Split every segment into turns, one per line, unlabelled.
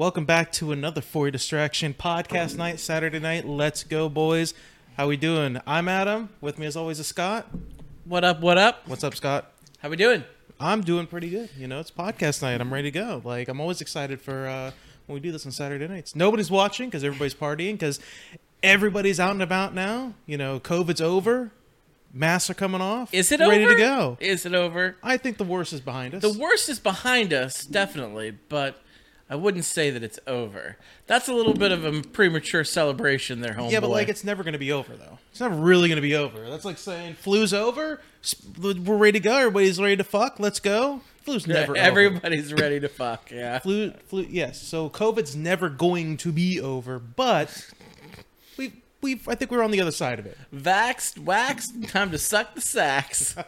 welcome back to another For Your Distraction podcast night, Saturday night. Let's go, boys. How we doing? I'm Adam. With me, as always, is Scott.
What up? What up?
What's up, Scott?
How we doing?
I'm doing pretty good. You know, it's podcast night. I'm ready to go. Like, I'm always excited for uh, when we do this on Saturday nights. Nobody's watching because everybody's partying because everybody's out and about now. You know, COVID's over. Masks are coming off.
Is it
ready
over?
to go?
Is it over?
I think the worst is behind us.
The worst is behind us, definitely, but I wouldn't say that it's over. That's a little bit of a premature celebration there, homeboy.
Yeah, but like it's never going to be over though. It's never really going to be over. That's like saying flu's over. We're ready to go. Everybody's ready to fuck. Let's go. Flu's never over.
everybody's ready to fuck. Yeah.
Flu, flu. Yes. So COVID's never going to be over, but we we I think we're on the other side of it.
Vaxxed, waxed, time to suck the sacks.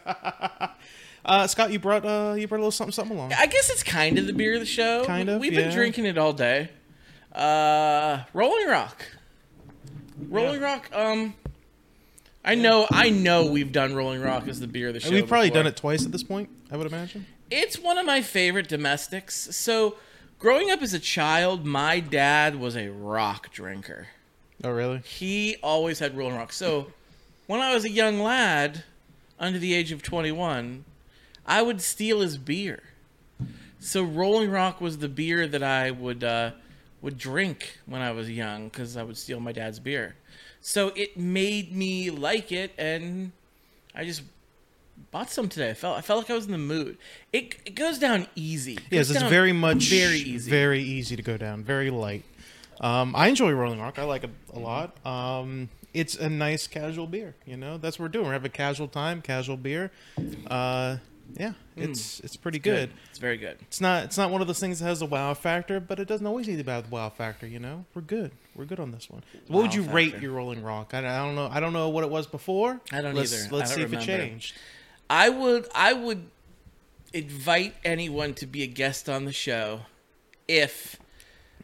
Uh, Scott, you brought uh you brought a little something something along.
I guess it's kind of the beer of the show.
Kind of,
We've been
yeah.
drinking it all day. Uh, Rolling Rock. Rolling Rock. Um, I know, I know, we've done Rolling Rock as the beer of the show.
We've probably
before.
done it twice at this point. I would imagine.
It's one of my favorite domestics. So, growing up as a child, my dad was a rock drinker.
Oh really?
He always had Rolling Rock. So, when I was a young lad, under the age of 21, I would steal his beer. So, Rolling Rock was the beer that I would uh, would drink when I was young because I would steal my dad's beer. So, it made me like it, and I just bought some today. I felt I felt like I was in the mood. It, it goes down easy. It
Yes, it's very much
very easy.
very easy to go down, very light. Um, I enjoy Rolling Rock. I like it a lot. Um, it's a nice casual beer. You know, that's what we're doing. We're having a casual time, casual beer. Uh, yeah, hmm. it's it's pretty good.
It's very good.
It's not it's not one of those things that has a wow factor, but it doesn't always need to have a wow factor. You know, we're good. We're good on this one. What would
Wow
you rate your Rolling Rock? I, I don't know. I don't know what it was before.
I don't
let's,
either.
Let's
I
see
don't
if it changed.
I would I would invite anyone to be a guest on the show if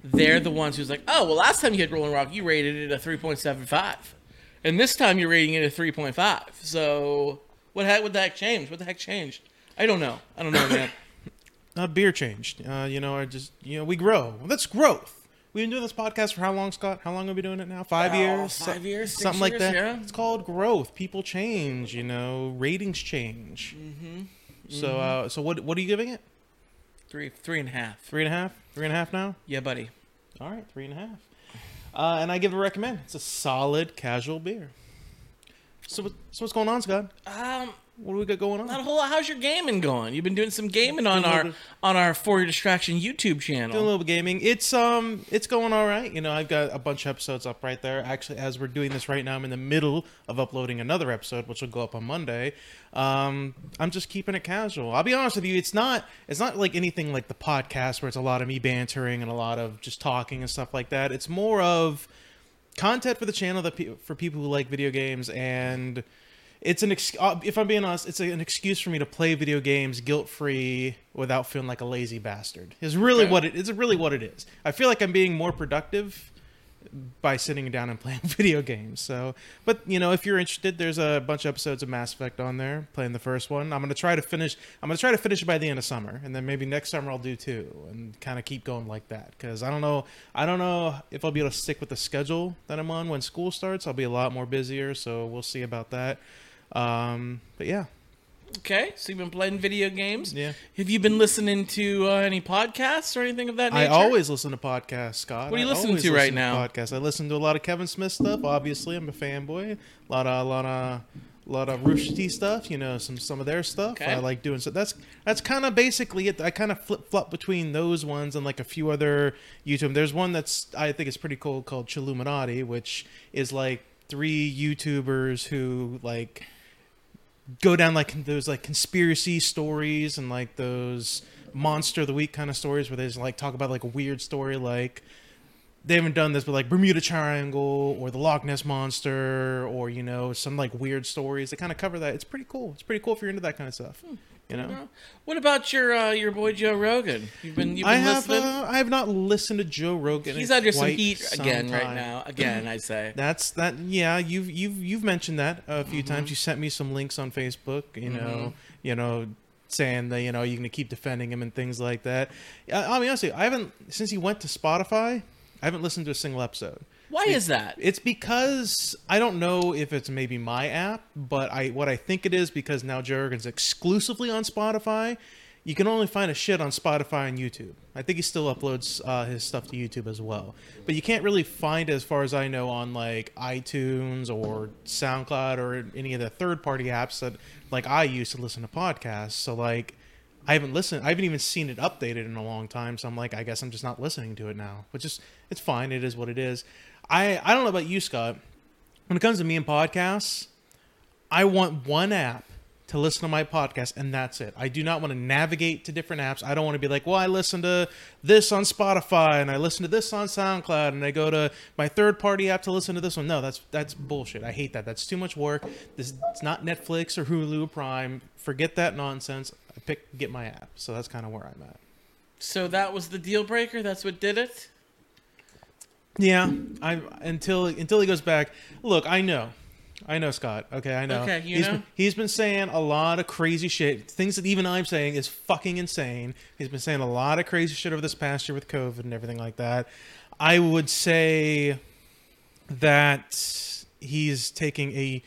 they're the ones who's like, oh well, last time you had Rolling Rock, you rated it a three point seven five, and this time you're rating it a three point five. So what heck? The heck changed? What the heck changed? I don't know. I don't know, man.
Uh, beer changed. Uh, you know, I just you know we grow. That's growth. We've been doing this podcast for how long, Scott? How long have we been doing it now? Five
Oh,
years.
five years, six
something like
years,
that.
yeah.
It's called growth. People change. You know, ratings change. Mm-hmm. So, uh, so what? What are you giving it?
three three and a half.
Three and a half. Three and a half now.
Yeah, buddy.
All right, three and a half. Uh, and I give it a recommend. It's a solid casual beer. So, so what's going on, Scott?
Um,
What do we got going on?
not a whole lot. How's your gaming going? You've been doing some gaming on
Doing a little
our
bit-
on our For Your Distraction YouTube channel.
Doing a little bit of gaming. It's um, it's going all right. You know, I've got a bunch of episodes up right there. Actually, as we're doing this right now, I'm in the middle of uploading another episode, which will go up on Monday. Um, I'm just keeping it casual. I'll be honest with you. It's not. It's not like anything like the podcast where it's a lot of me bantering and a lot of just talking and stuff like that. It's more of content for the channel that pe- for people who like video games and it's an ex- uh, if I'm being honest, it's an excuse for me to play video games guilt free without feeling like a lazy bastard. Is really
Okay.
what it is. Really what it is. I feel like I'm being more productive by sitting down and playing video games. So, but you know, if you're interested, there's a bunch of episodes of Mass Effect on there. Playing the first one. I'm gonna try to finish. I'm gonna try to finish it by the end of summer, and then maybe next summer I'll do two, and kind of keep going like that. Because I don't know. I don't know if I'll be able to stick with the schedule that I'm on when school starts. I'll be a lot more busier, so we'll see about that. Um, but yeah,
Okay, so you've been playing video games.
Yeah.
Have you been listening to uh, any podcasts or anything of that nature?
I always listen to podcasts, Scott.
What are you
I
listening to right
listen
now?
Podcasts. I listen to a lot of Kevin Smith stuff. Obviously, I'm a fanboy. A lot of, a lot of, A lot of Rooster Teeth stuff, you know, some some of their stuff.
Okay.
I like doing so. That's that's kind of basically it. I kind of flip flop between those ones and like a few other YouTube. There's one that's I think is pretty cool called Chilluminati, which is like three YouTubers who like go down like those like conspiracy stories and like those monster of the week kind of stories where they just like talk about like a weird story like they haven't done this but like Bermuda Triangle or the Loch Ness monster or you know some like weird stories they kind of cover that. It's pretty cool. It's pretty cool if you're into that kind of stuff hmm. You know
What about your uh, your boy Joe Rogan? You've been you've been
I have
listening.
uh, I have not listened to Joe Rogan
He's
in
under some
quite
heat
some
again right
time.
now. Again, I say.
That's that. Yeah, you've you've you've mentioned that a few
Mm-hmm.
times. You sent me some links on Facebook. You know, you know, saying that you know you're gonna keep defending him and things like that. I- I'll be honest. I haven't since he went to Spotify. I haven't listened to a single episode.
Why is that?
It's because I don't know if it's maybe my app, but I what I think it is because now Joe Rogan's exclusively on Spotify. You can only find a shit on Spotify and YouTube. I think he still uploads uh, his stuff to YouTube as well, but you can't really find as far as I know, on like iTunes or SoundCloud or any of the third-party apps that like I use to listen to podcasts. So like. I haven't listened. I haven't even seen it updated in a long time. So I'm like, I guess I'm just not listening to it now. Which is, it's fine. It is what it is. I I don't know about you, Scott. When it comes to me and podcasts, I want one app to listen to my podcast, and that's it. I do not want to navigate to different apps. I don't want to be like, well, I listen to this on Spotify, and I listen to this on SoundCloud, and I go to my third-party app to listen to this one. No, that's that's bullshit. I hate that. That's too much work. This it's not Netflix or Hulu Prime. Forget that nonsense. I pick get my app. So that's kind of where I'm at.
So that was the deal breaker. That's what did it.
Yeah, I until until he goes back. Look, I know, I know Scott. Okay, I know.
Okay, you
He's
know?
Been, he's been saying a lot of crazy shit. Things that even I'm saying is fucking insane. He's been saying a lot of crazy shit over this past year with COVID and everything like that. I would say that he's taking a,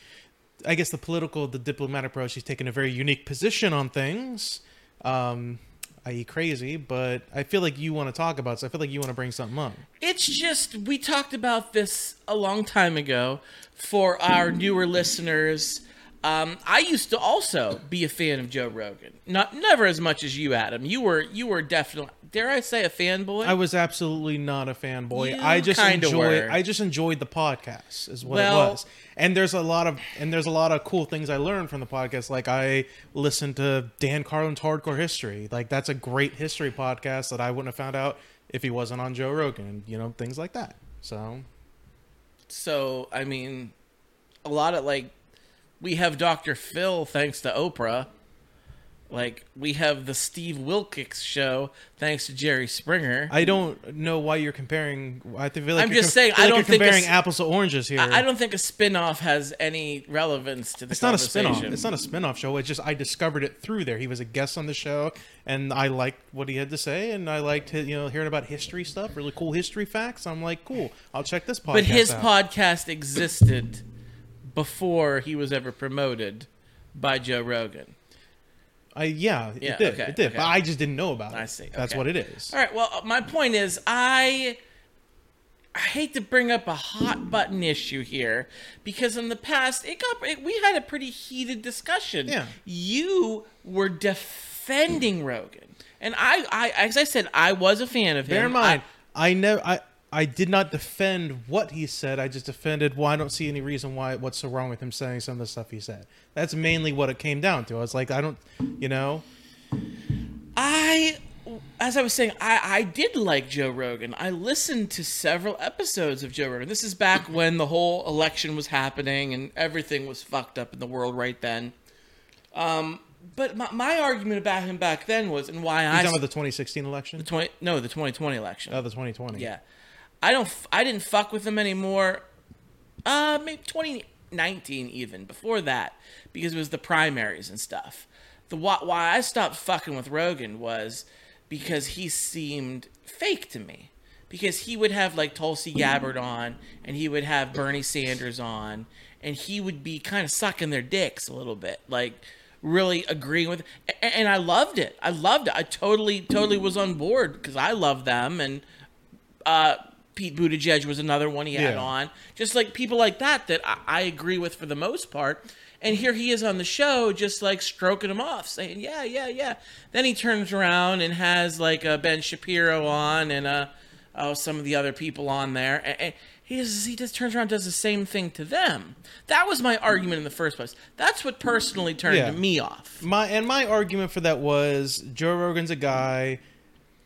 I guess the political, the diplomatic approach. He's taking a very unique position on things. Um, i.e., crazy, but I feel like you want to talk about. it, So I feel like you want to bring something up.
It's just we talked about this a long time ago for our newer listeners. Um, I used to also be a fan of Joe Rogan. Not never as much as you, Adam. You were you were definitely dare I say a fanboy?
I was absolutely not a fanboy.
You
I just enjoyed.
were.
I just enjoyed the podcast, is what
Well-
it was. And there's a lot of and there's a lot of cool things I learned from the podcast. Like I listened to Dan Carlin's Hardcore History. Like that's a great history podcast that I wouldn't have found out if he wasn't on Joe Rogan. You know things like that. So
so I mean, a lot of like we have Dr. Phil thanks to Oprah. Like we have the Steve Wilkos show thanks to Jerry Springer.
I don't know why you're comparing. I feel like
I'm just
com-
saying,
feel
I
like
don't think
comparing
it's-
apples to oranges here.
I, I don't think a spin-off has any relevance to the
It's not a spin-off. It's not a spin-off show. It's just I discovered it through there. He was a guest on the show and I liked what he had to say and I liked you know hearing about history stuff, really cool history facts. I'm like, cool. I'll check this podcast
But his
out.
podcast existed before he was ever promoted by Joe Rogan.
I yeah, it did.
okay,
it did.
okay.
But I just didn't know about it.
I see,
That's
okay.
what it is.
All right. Well, uh, my point is, I I hate to bring up a hot button issue here because in the past it got it, we had a pretty heated discussion.
Yeah.
You were defending Rogan, and I, I as I said, I was a fan of him.
Bear in mind, I, never I I did not defend what he said. I just defended why I don't see any reason why what's so wrong with him saying some of the stuff he said. That's mainly what it came down to. I was like, I don't, you know,
I, as I was saying, I, I did like Joe Rogan. I listened to several episodes of Joe Rogan. This is back when the whole election was happening and everything was fucked up in the world right then. Um, but my, my argument about him back then was, and why
you
I
talking about the 2016 election?
The 20, no the 2020 election.
Oh, the 2020.
Yeah, I don't. I didn't fuck with him anymore. Uh, maybe 2019 even before that because it was the primaries and stuff. The why, why I stopped fucking with Rogan was because he seemed fake to me. Because he would have like Tulsi Gabbard on, and he would have Bernie Sanders on, and he would be kind of sucking their dicks a little bit, like really agreeing with. And I loved it. I loved it. I totally, totally was on board because I love them, and uh, Pete Buttigieg was another one he had
Yeah.
on. Just like people like that that I, I agree with for the most part. And here he is on the show, just like stroking him off, saying, "Yeah, yeah, yeah." Then he turns around and has like uh, Ben Shapiro on and uh, oh, some of the other people on there, and, and he just he just turns around and does the same thing to them. That was my argument in the first place. That's what personally turned
Yeah.
me off.
My and my argument for that was Joe Rogan's a guy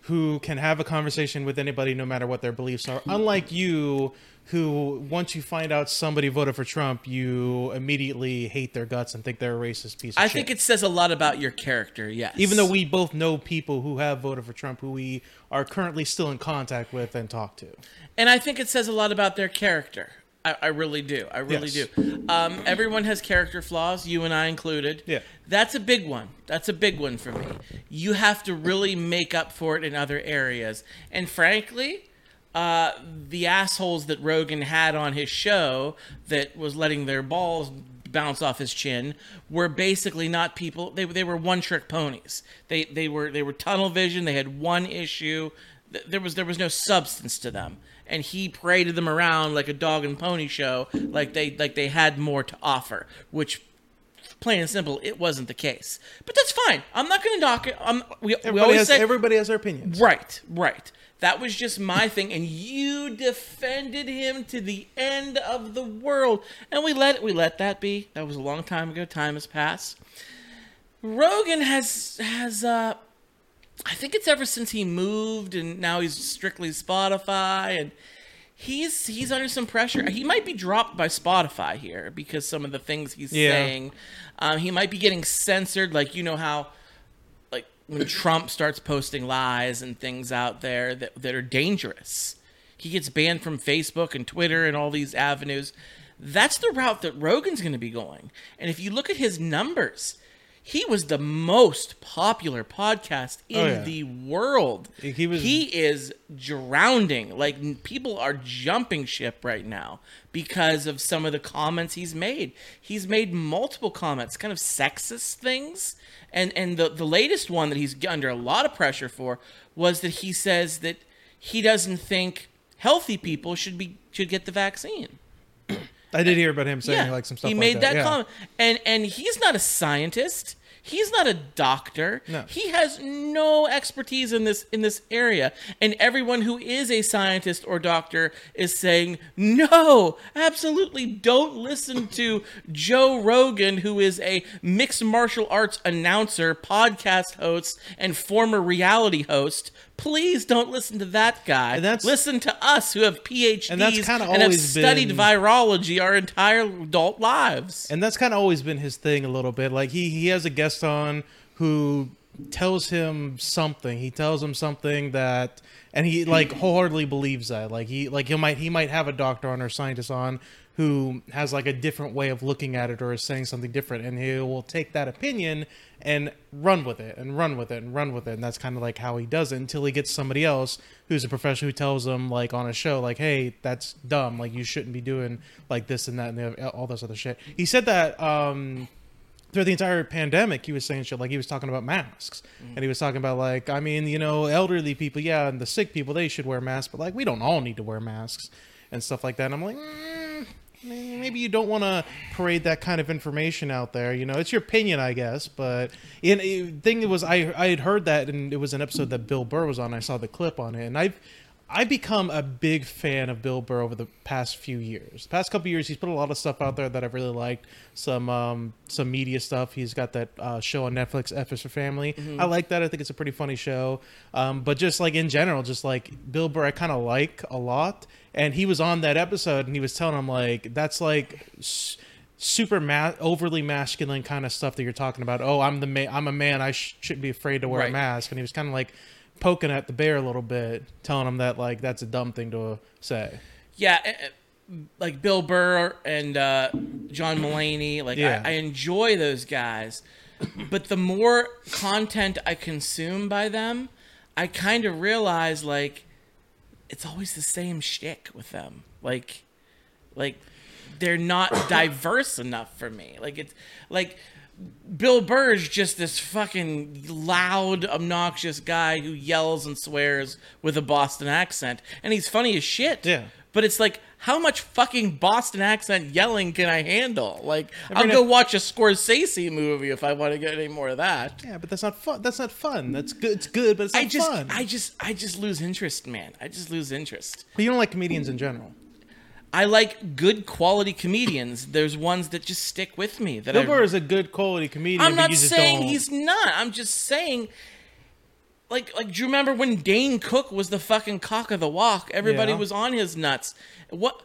who can have a conversation with anybody no matter what their beliefs are. Unlike you, who once you find out somebody voted for Trump, you immediately hate their guts and think they're a racist piece of shit.
I
shit.
think it says a lot about your character. Yes,
even though we both know people who have voted for Trump who we are currently still in contact with and talk to.
and I think it says a lot about their character. I, I really do. I really
Yes.
do. Um, everyone has character flaws, you and I included.
Yeah.
That's a big one. That's a big one for me. You have to really make up for it in other areas. And frankly, uh, the assholes that Rogan had on his show that was letting their balls bounce off his chin were basically not people. They, they were one trick ponies. They they were they were tunnel vision. They had one issue. Th- There was there was no substance to them. And he paraded them around like a dog and pony show, like they like they had more to offer, which plain and simple, it wasn't the case. But that's fine. I'm not going to knock it. I'm, we, we always
has
say
everybody has their opinions.
right, right. That was just my thing, and you defended him to the end of the world, and we let we let that be. That was a long time ago. Time has passed. Rogan has has uh, I think it's ever since he moved, and now he's strictly Spotify, and he's he's under some pressure. He might be dropped by Spotify here because some of the things he's
Yeah.
saying. Um, he might be getting censored, like you know how, like when Trump starts posting lies and things out there that that are dangerous. He gets banned from Facebook and Twitter and all these avenues. That's the route that Rogan's going to be going. And if you look at his numbers, he was the most popular podcast oh, in
Oh, yeah.
the world.
He was-
He is drowning. Like people are jumping ship right now because of some of the comments he's made. He's made multiple comments, kind of sexist things. And and the the latest one that he's under a lot of pressure for was that he says that he doesn't think healthy people should be should get the vaccine.
I did hear about him saying like some stuff
He
like
made
that.
that,
yeah.
comment, and and he's not a scientist. He's not a doctor.
No.
He has no expertise in this in this area. And everyone who is a scientist or doctor is saying, "No, absolutely don't listen to Joe Rogan who is a mixed martial arts announcer, podcast host, and former reality host. Please don't listen to that guy.
And that's-
listen to us who have PhDs
And that's
and have studied
been-
virology our entire adult lives.
and that's kind of always been his thing a little bit like he he has a guest on who tells him something. He tells him something that and he like wholeheartedly believes that. Like he like he might he might have a doctor on or scientist on who has like a different way of looking at it or is saying something different and he will take that opinion and run with it and run with it and run with it. And that's kind of like how he does it until he gets somebody else who's a professional who tells him like on a show like hey that's dumb. Like you shouldn't be doing like this and that and all this other shit. He said that um through the entire pandemic, he was saying shit like he was talking about masks, and he was talking about like, I mean, you know, elderly people, yeah, and the sick people, they should wear masks, but like we don't all need to wear masks and stuff like that. And I'm like, mm, maybe you don't want to parade that kind of information out there. You know, it's your opinion, I guess. But in the thing was, I I had heard that, and it was an episode that Bill Burr was on. I saw the clip on it, and I've. I've become a big fan of Bill Burr over the past few years. The past couple years, he's put a lot of stuff out there that I've really liked. Some um, some media stuff. He's got that uh, show on Netflix, F is for Family. I like that. I think it's a pretty funny show. Um, but just like in general, just like Bill Burr, I kind of like a lot. And he was on that episode, and he was telling him like that's like. s- super ma- overly masculine kind of stuff that you're talking about oh i'm the man i'm a man i sh- shouldn't be afraid to wear a mask and he was kind of like poking at the bear a little bit telling him that like that's a dumb thing to say
yeah, eh, eh, like Bill Burr and uh, John Mulaney. Like
Yeah.
I, I enjoy those guys, but the more content I consume by them, I kind of realize like it's always the same shtick with them. Like, like they're not diverse enough for me. Like it's like. Bill Burr's just this fucking loud, obnoxious guy who yells and swears with a Boston accent, and he's funny as shit.
Yeah.
but it's like how much fucking Boston accent yelling can I handle? Like I'll go watch a Scorsese movie if I want to get any more of that.
Yeah, but that's not fun. That's not fun. That's good. It's good, but it's not
I just
fun.
I just I just lose interest, man. I just lose interest.
But you don't like comedians in general.
I like good quality comedians. There's ones that just stick with me. That
Bill
I,
Burr is a good quality comedian.
I'm not
just
saying
don't-
he's not. I'm just saying, like, like, do you remember when Dane Cook was the fucking cock of the walk? Everybody
Yeah.
was on his nuts. What?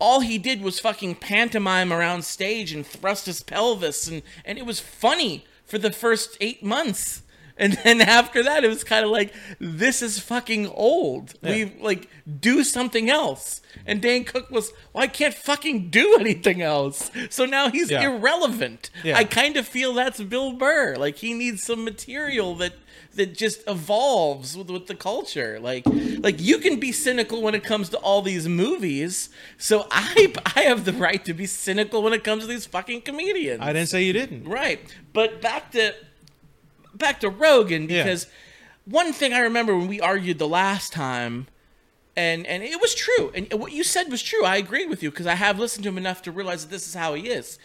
All he did was fucking pantomime around stage and thrust his pelvis, and and it was funny for the first eight months. And then after that, it was kind of like, this is fucking old. We like do something else. And Dan Cook was, well, I can't fucking do anything else. So now he's
Yeah.
irrelevant.
Yeah.
I kind of feel that's Bill Burr. Like he needs some material that that just evolves with, with the culture. Like like you can be cynical when it comes to all these movies. So I I have the right to be cynical when it comes to these fucking comedians.
I didn't say you didn't.
Right. But back to back to Rogan
Yeah.
because one thing I remember when we argued the last time and and it was true and what you said was true. I agreed with you because I have listened to him enough to realize that this is how he is.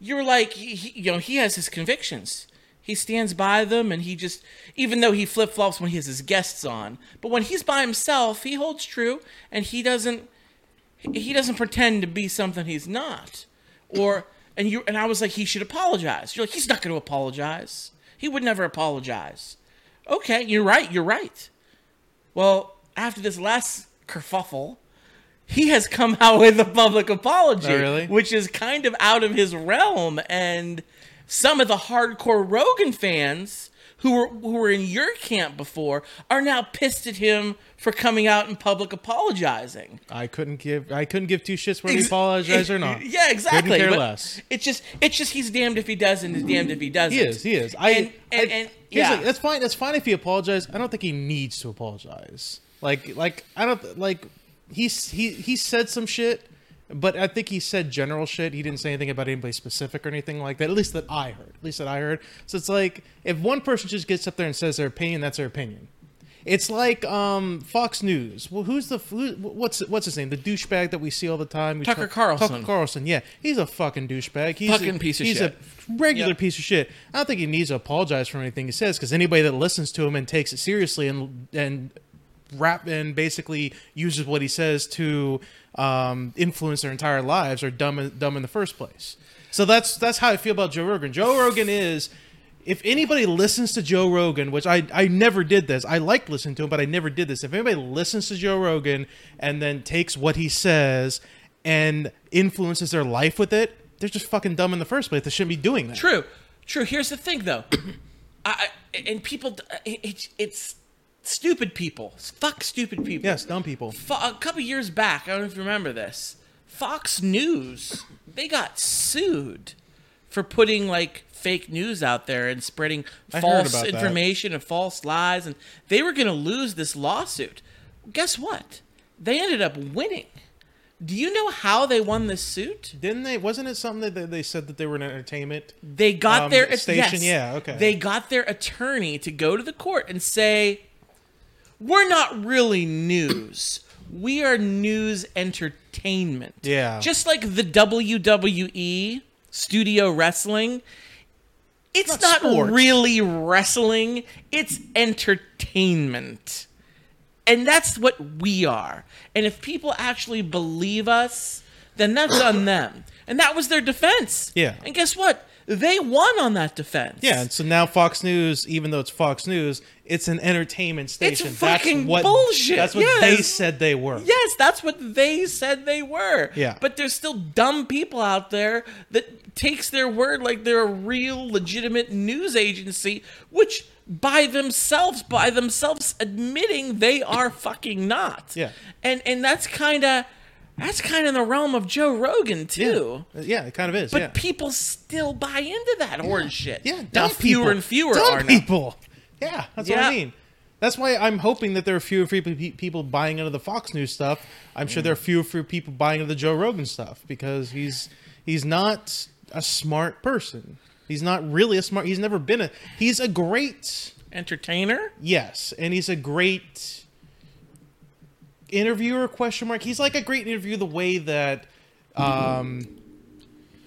You're like he, he- you know, he has his convictions. He stands by them and he just even though he flip-flops when he has his guests on, but when he's by himself, he holds true and he doesn't he doesn't pretend to be something he's not. Or and you and I was like, he should apologize. You're like, he's not going to apologize. He would never apologize. Okay, you're right. You're right. Well, after this last kerfuffle, he has come out with a public apology,
Oh, really?
which is kind of out of his realm. And some of the hardcore Rogan fans who were who were in your camp before are now pissed at him for coming out in public apologizing.
I couldn't give. I couldn't give two shits whether he apologized or not.
Yeah, exactly.
Couldn't care
but
less.
It's just it's just he's damned if he does and he's damned if he doesn't.
He is. He is. I.
And and,
I-
and yeah,
the- that's fine. That's fine if he apologized. I don't think he needs to apologize. Like, like I don't like. He's he he said some shit, but I think he said general shit. He didn't say anything about anybody specific or anything like that. At least that I heard. At least that I heard. So it's like if one person just gets up there and says their opinion, that's their opinion. It's like um, Fox News. Well, who's the who, what's what's his name? The douchebag that we see all the time. We
Tucker
talk-
Carlson.
Tucker Carlson. Yeah, he's a fucking douchebag. He's
Fucking
a,
piece of
he's
shit.
a regular
Yep.
piece of shit. I don't think he needs to apologize for anything he says because anybody that listens to him and takes it seriously and and rap and basically uses what he says to um, influence their entire lives are dumb dumb in the first place. So that's that's how I feel about Joe Rogan. Joe Rogan is. If anybody listens to Joe Rogan, which I, I never did this, I liked listening to him, but I never did this. If anybody listens to Joe Rogan and then takes what he says and influences their life with it, they're just fucking dumb in the first place. They shouldn't be doing that.
true, true. Here's the thing, though, I, and people, it, it's stupid people. Fuck stupid people.
Yes, dumb people.
Fo- a couple years back, I don't know if you remember this. Fox News, they got sued for putting like fake news out there and spreading
I
false
about that.
information and false lies, and they were going to lose this lawsuit. Guess what? They ended up winning. Do you know how they won this suit?
Didn't they? Wasn't it something that they- they said that they were an entertainment?
They got
Um,
their
station?
yes.
Yeah, okay.
They got their attorney to go to the court and say, "We're not really news. We are news entertainment."
Yeah.
Just like the WWE studio wrestling, it's
Not
not, really wrestling. It's entertainment. And that's what we are. And if people actually believe us, then that's on them. And that was their defense.
Yeah.
And guess what? They won on that defense.
Yeah, and so now Fox News, even though it's Fox News, it's an entertainment station.
It's fucking
that's what,
bullshit,
That's what they said they were.
Yes, that's what they said they were.
Yeah.
But there's still dumb people out there that takes their word like they're a real legitimate news agency, which by themselves, by themselves admitting they are fucking not.
Yeah.
And and that's kinda that's kind of in the realm of Joe Rogan too.
Yeah, it kind of is.
But
yeah.
people still buy into that horse shit.
Yeah,
now fewer
people.
and fewer
dumb
are now.
people. Yeah, that's what I mean. That's why I'm hoping that there are fewer people buying into the Fox News stuff. I'm sure there are fewer people buying into the Joe Rogan stuff because he's he's not a smart person. He's not really a smart. He's never been a. He's a great
Entertainer?
yes, and he's a great interviewer question mark. He's like a great interviewer the way that um,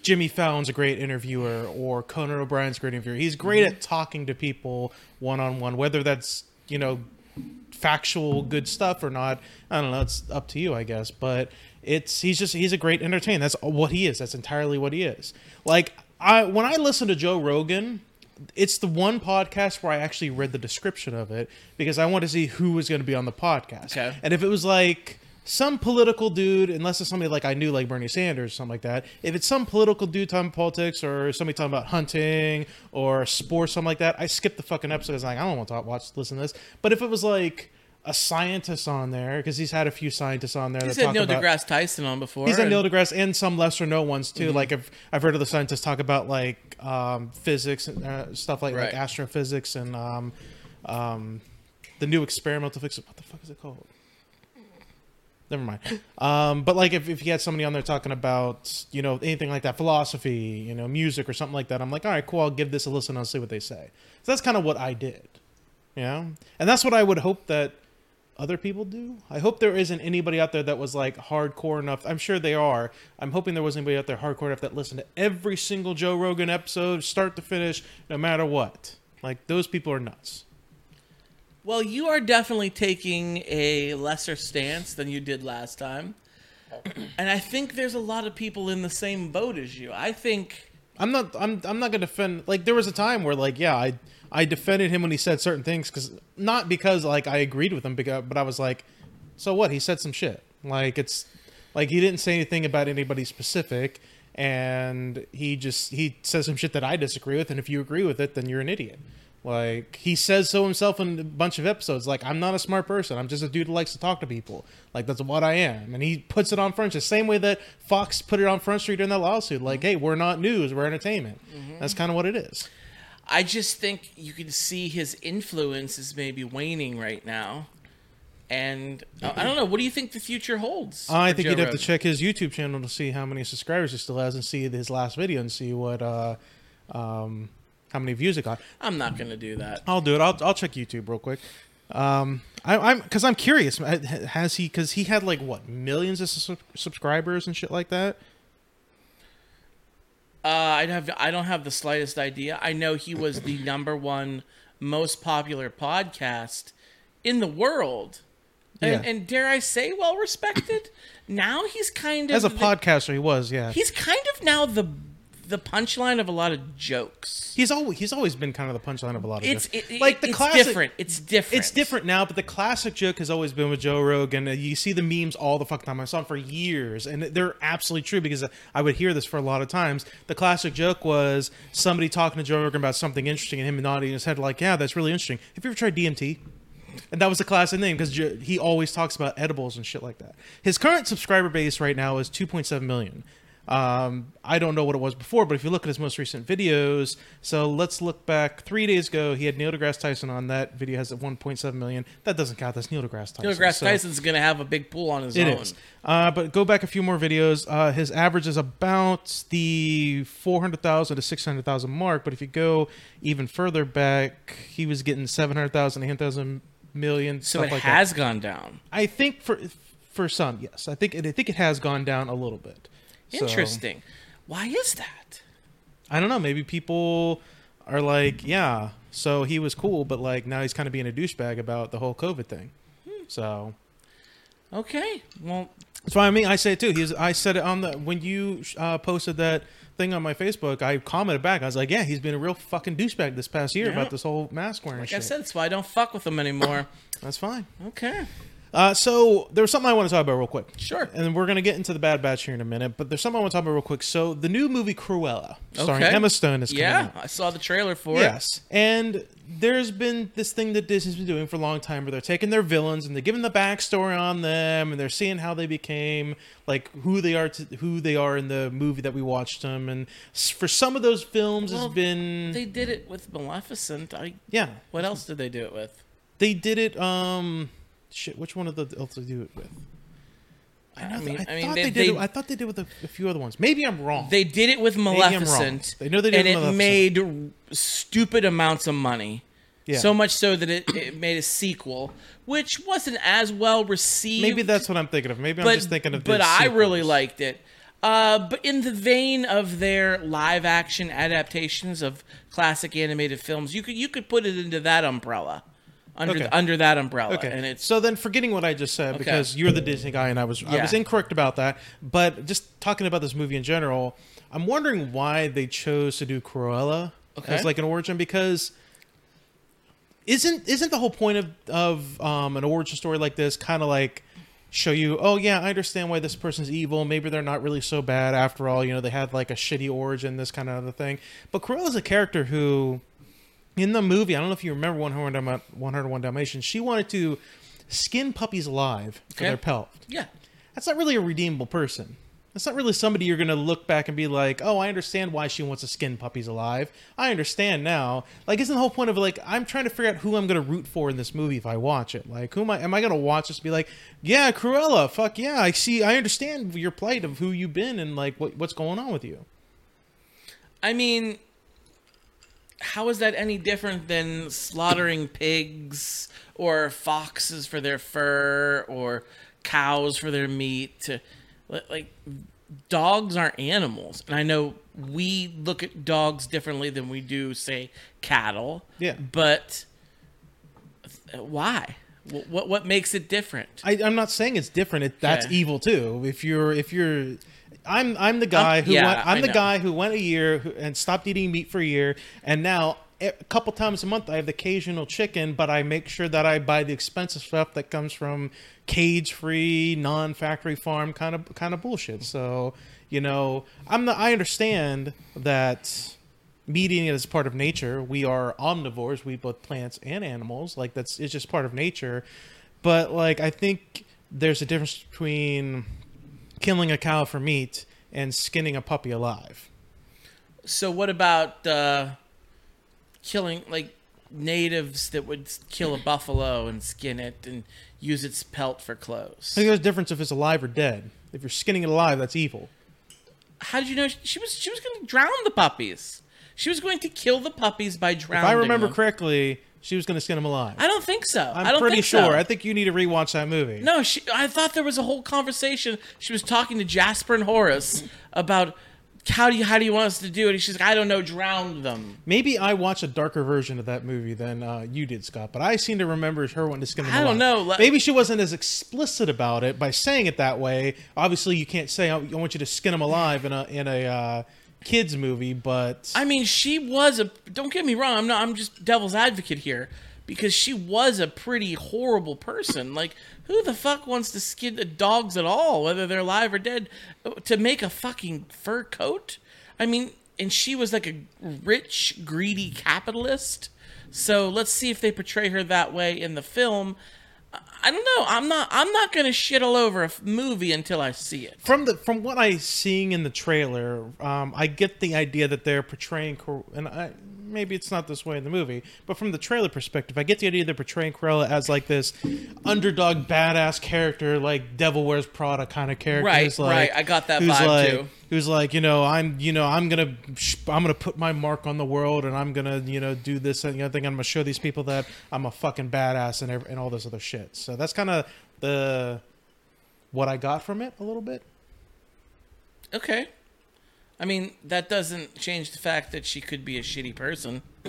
Jimmy Fallon's a great interviewer or Conan O'Brien's a great interviewer. He's great at talking to people one on one, whether that's you know factual good stuff or not. I don't know. It's up to you, I guess. But it's he's just he's a great entertainer. That's what he is. That's entirely what he is. Like I when I listen to Joe Rogan, it's the one podcast where I actually read the description of it because I want to see who was going to be on the podcast.
Okay.
And if it was like some political dude, unless it's somebody like I knew, like Bernie Sanders, or something like that. If it's some political dude talking politics or somebody talking about hunting or sports, something like that, I skip the fucking episode. It's like I don't want to talk, watch, listen to this. But if it was like a scientist on there, because he's had a few scientists on there.
He's had Neil
about,
deGrasse Tyson on before.
He's had Neil deGrasse and some lesser known ones too.
Mm-hmm.
Like I've I've heard of the scientists talk about like um, physics and uh, stuff like like astrophysics and um, um, the new experimental physics. What the fuck is it called? Never mind. Um, but like if, if you had somebody on there talking about you know anything like that, philosophy, you know, music or something like that, I'm like, all right, cool. I'll give this a listen. I'll see what they say. So that's kind of what I did. You know, and that's what I would hope that other people do. I hope there isn't anybody out there that was like hardcore enough. I'm sure they are. I'm hoping there wasn't anybody out there hardcore enough that listened to every single Joe Rogan episode, start to finish, no matter what. Like those people are nuts.
Well, you are definitely taking a lesser stance than you did last time. And I think there's a lot of people in the same boat as you. I think
I'm not. I'm. I'm not gonna defend. Like there was a time where like yeah, I I defended him when he said certain things because not because like I agreed with him, because, but I was like, so what? He said some shit. Like it's like he didn't say anything about anybody specific, and he just he says some shit that I disagree with, and if you agree with it, then you're an idiot. Like he says so himself in a bunch of episodes. Like I'm not a smart person. I'm just a dude who likes to talk to people. Like that's what I am. And he puts it on Front Street, the same way that Fox put it on Front Street in that lawsuit. Like, mm-hmm. hey, we're not news, we're entertainment. Mm-hmm. That's kind of what it is.
I just think you can see his influence is maybe waning right now. And uh, I don't know. What do you think the future holds?
I think
Joe
you'd have to check his YouTube channel to see how many subscribers he still has, and see his last video and see what uh, um, how many views it got.
I'm not going to do that.
I'll do it. I'll I'll check YouTube real quick. Um, I, I'm because I'm curious. Has he? Because he had like what millions of sub- subscribers and shit like that.
Uh, I have I don't have the slightest idea. I know he was the number one most popular podcast in the world, and,
Yeah.
and dare I say, well respected. now he's kind of
As a
the-
podcaster, he was. Yeah,
He's kind of now the the punchline of a lot of jokes.
he's always he's always been kind of the punchline of a lot of
It's
jokes.
it,
like the
it's
classic.
different. It's different.
It's different now, but the classic joke has always been with Joe Rogan. You see the memes all the fucking time. I saw them for years, and they're absolutely true because I would hear this for a lot of times. The classic joke was somebody talking to Joe Rogan about something interesting, and him nodding his head like, "Yeah, that's really interesting." Have you ever tried DMT? And that was the classic name because he always talks about edibles and shit like that. His current subscriber base right now is 2.7 million. Um, I don't know what it was before, but if you look at his most recent videos, so let's look back three days ago. He had Neil deGrasse Tyson on that video has at 1.7 million. That doesn't count. That's Neil deGrasse Tyson.
Neil deGrasse
So-
Tyson's going to have a big pool on his
it
own.
is. Uh, but go back a few more videos. Uh, his average is about the 400,000 to 600,000 mark. But if you go even further back, he was getting 700,000, 800,000 million.
So
stuff
it
like that.
has gone down.
I think for for some, yes. I think I think it has gone down a little bit. So,
Interesting. Why is that?
I don't know. Maybe people are like, yeah. So he was cool, but like now he's kind of being a douchebag about the whole COVID thing. So
Okay. Well,
that's why I mean I say it too. He's I said it on the when you uh, posted that thing on my Facebook. I commented back. I was like, yeah, he's been a real fucking douchebag this past year
Yeah.
about this whole mask wearing
like
shit.
I said, that's why I don't fuck with him anymore.
That's fine.
okay.
Uh, so there's something I want to talk about real quick.
Sure.
And we're gonna get into the Bad Batch here in a minute, but there's something I want to talk about real quick. So the new movie Cruella, starring
Okay.
Emma Stone, is coming
Yeah,
out.
I saw the trailer for it.
Yes, and there's been this thing that Disney's been doing for a long time, where they're taking their villains and they're giving the backstory on them, and they're seeing how they became like who they are to who they are in the movie that we watched them. And s- for some of those films,
Well,
has been
They did it with Maleficent. I.
yeah,
What else did they do it with?
they did it. Um, shit, which one of the else they do it with? I, know
I mean-
I
I mean,
thought
they-
they, did.
they-
it, I thought they did with a, a few other ones. Maybe I'm wrong.
They did it with. Maleficent.
They know they did
and
it
it
with Maleficent.
And it made stupid amounts of money.
Yeah.
So much so that it, it made a sequel, which wasn't as well received.
Maybe that's what I'm thinking of. Maybe
but,
I'm just thinking of.
But I really liked it. Uh, but in the vein of their live action adaptations of classic animated films, you could you could put it into that umbrella, under
Okay.
under that umbrella,
Okay,
and it's
so then forgetting what I just said because you're the Disney guy and I was I was incorrect about that. But just talking about this movie in general, I'm wondering why they chose to do Cruella
Okay.
as like an origin because isn't isn't the whole point of of um, an origin story like this kind of like show you oh yeah I understand why this person's evil. Maybe they're not really so bad after all. You know they had like a shitty origin this kind of other thing. But Cruella's a character who in the movie, I don't know if you remember 101 Dalma- 101 Dalmatians, she wanted to skin puppies alive for their pelt.
yeah.
That's not really a redeemable person. That's not really somebody you're going to look back and be like, oh, I understand why she wants to skin puppies alive. I understand now. Like, isn't the whole point of like, I'm trying to figure out who I'm going to root for in this movie if I watch it? Like, who am I? Am I going to watch this and be like, yeah, Cruella, fuck yeah, I see, I understand your plight of who you've been and like what, what's going on with you.
I mean, how is that any different than slaughtering pigs or foxes for their fur or cows for their meat? To like, dogs aren't animals, and I know we look at dogs differently than we do, say, cattle.
Yeah.
but uh, why? Wh- What what makes it different?
I, I'm not saying it's different. It, that's
Yeah.
evil too. If you're, if you're, I'm, I'm the guy
Um,
who
yeah,
went, I'm
I
the
know.
guy who went a year and stopped eating meat for a year, and now a couple times a month I have the occasional chicken, but I make sure that I buy the expensive stuff that comes from cage-free, non-factory farm kind of kind of bullshit. So you know, I'm the, I understand that meat eating is part of nature. We are omnivores. We eat both plants and animals. Like that's it's just part of nature. But like I think there's a difference between killing a cow for meat and skinning a puppy alive.
So what about uh, killing like natives that would kill a buffalo and skin it and use its pelt for clothes?
I think there's a difference if it's alive or dead. If you're skinning it alive, that's evil.
How did you know she was she was going to drown the puppies? She was going to kill the puppies by drowning. If.
I remember
them.
correctly, she was going to skin them alive.
I don't think so.
I'm
I don't
pretty sure.
So.
I think you need to rewatch that movie.
No, she. I thought there was a whole conversation. She was talking to Jasper and Horace about how do you how do you want us to do it? And she's like, I don't know, drown them.
Maybe I watched a darker version of that movie than uh, you did, Scott. But I seem to remember her wanting to skin them alive.
I don't know,
Maybe she wasn't as explicit about it by saying it that way. Obviously, you can't say I want you to skin them alive in a in a uh, kids movie, but
I mean, she was a. Don't get me wrong. I'm not. I'm just devil's advocate here because she was a pretty horrible person. Like, who the fuck wants to skin the dogs at all, whether they're alive or dead, to make a fucking fur coat? I mean, and she was like a rich, greedy capitalist. So let's see if they portray her that way in the film. I- don't know. I'm not. I'm not gonna shit all over a movie until I see it.
from the from what I'm seeing in the trailer, um, I get the idea that they're portraying, and I, maybe it's not this way in the movie, but from the trailer perspective, I get the idea they're portraying Cruella as like this underdog, badass character, like Devil Wears Prada kind of character.
Right,
who's like-
right. I got that
who's
vibe,
like,
too.
Who's like, you know, I'm, you know, I'm gonna, I'm gonna put my mark on the world, and I'm gonna, you know, do this and the other thing. I'm gonna show these people that I'm a fucking badass and and all this other shit. So that's kind of the what I got from it a little bit.
Okay. I mean, that doesn't change the fact that she could be a shitty person.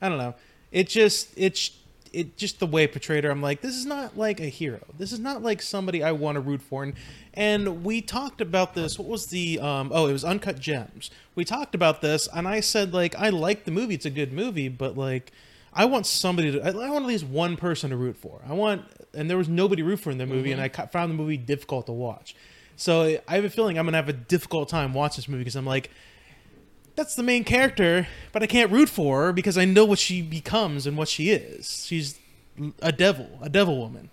I don't know. It just it's it just the way portrayed her. I'm like, this is not like a hero. This is not like somebody I want to root for. And and we talked about this. What was the um? Oh, it was Uncut Gems. We talked about this, and I said like I like the movie. It's a good movie, but like I want somebody to. I I want at least one person to root for. I want, and there was nobody to root for in the movie, and I found the movie difficult to watch. So I have a feeling I'm gonna have a difficult time watching this movie because I'm like, that's the main character, but I can't root for her because I know what she becomes and what she is. She's a devil, a devil woman.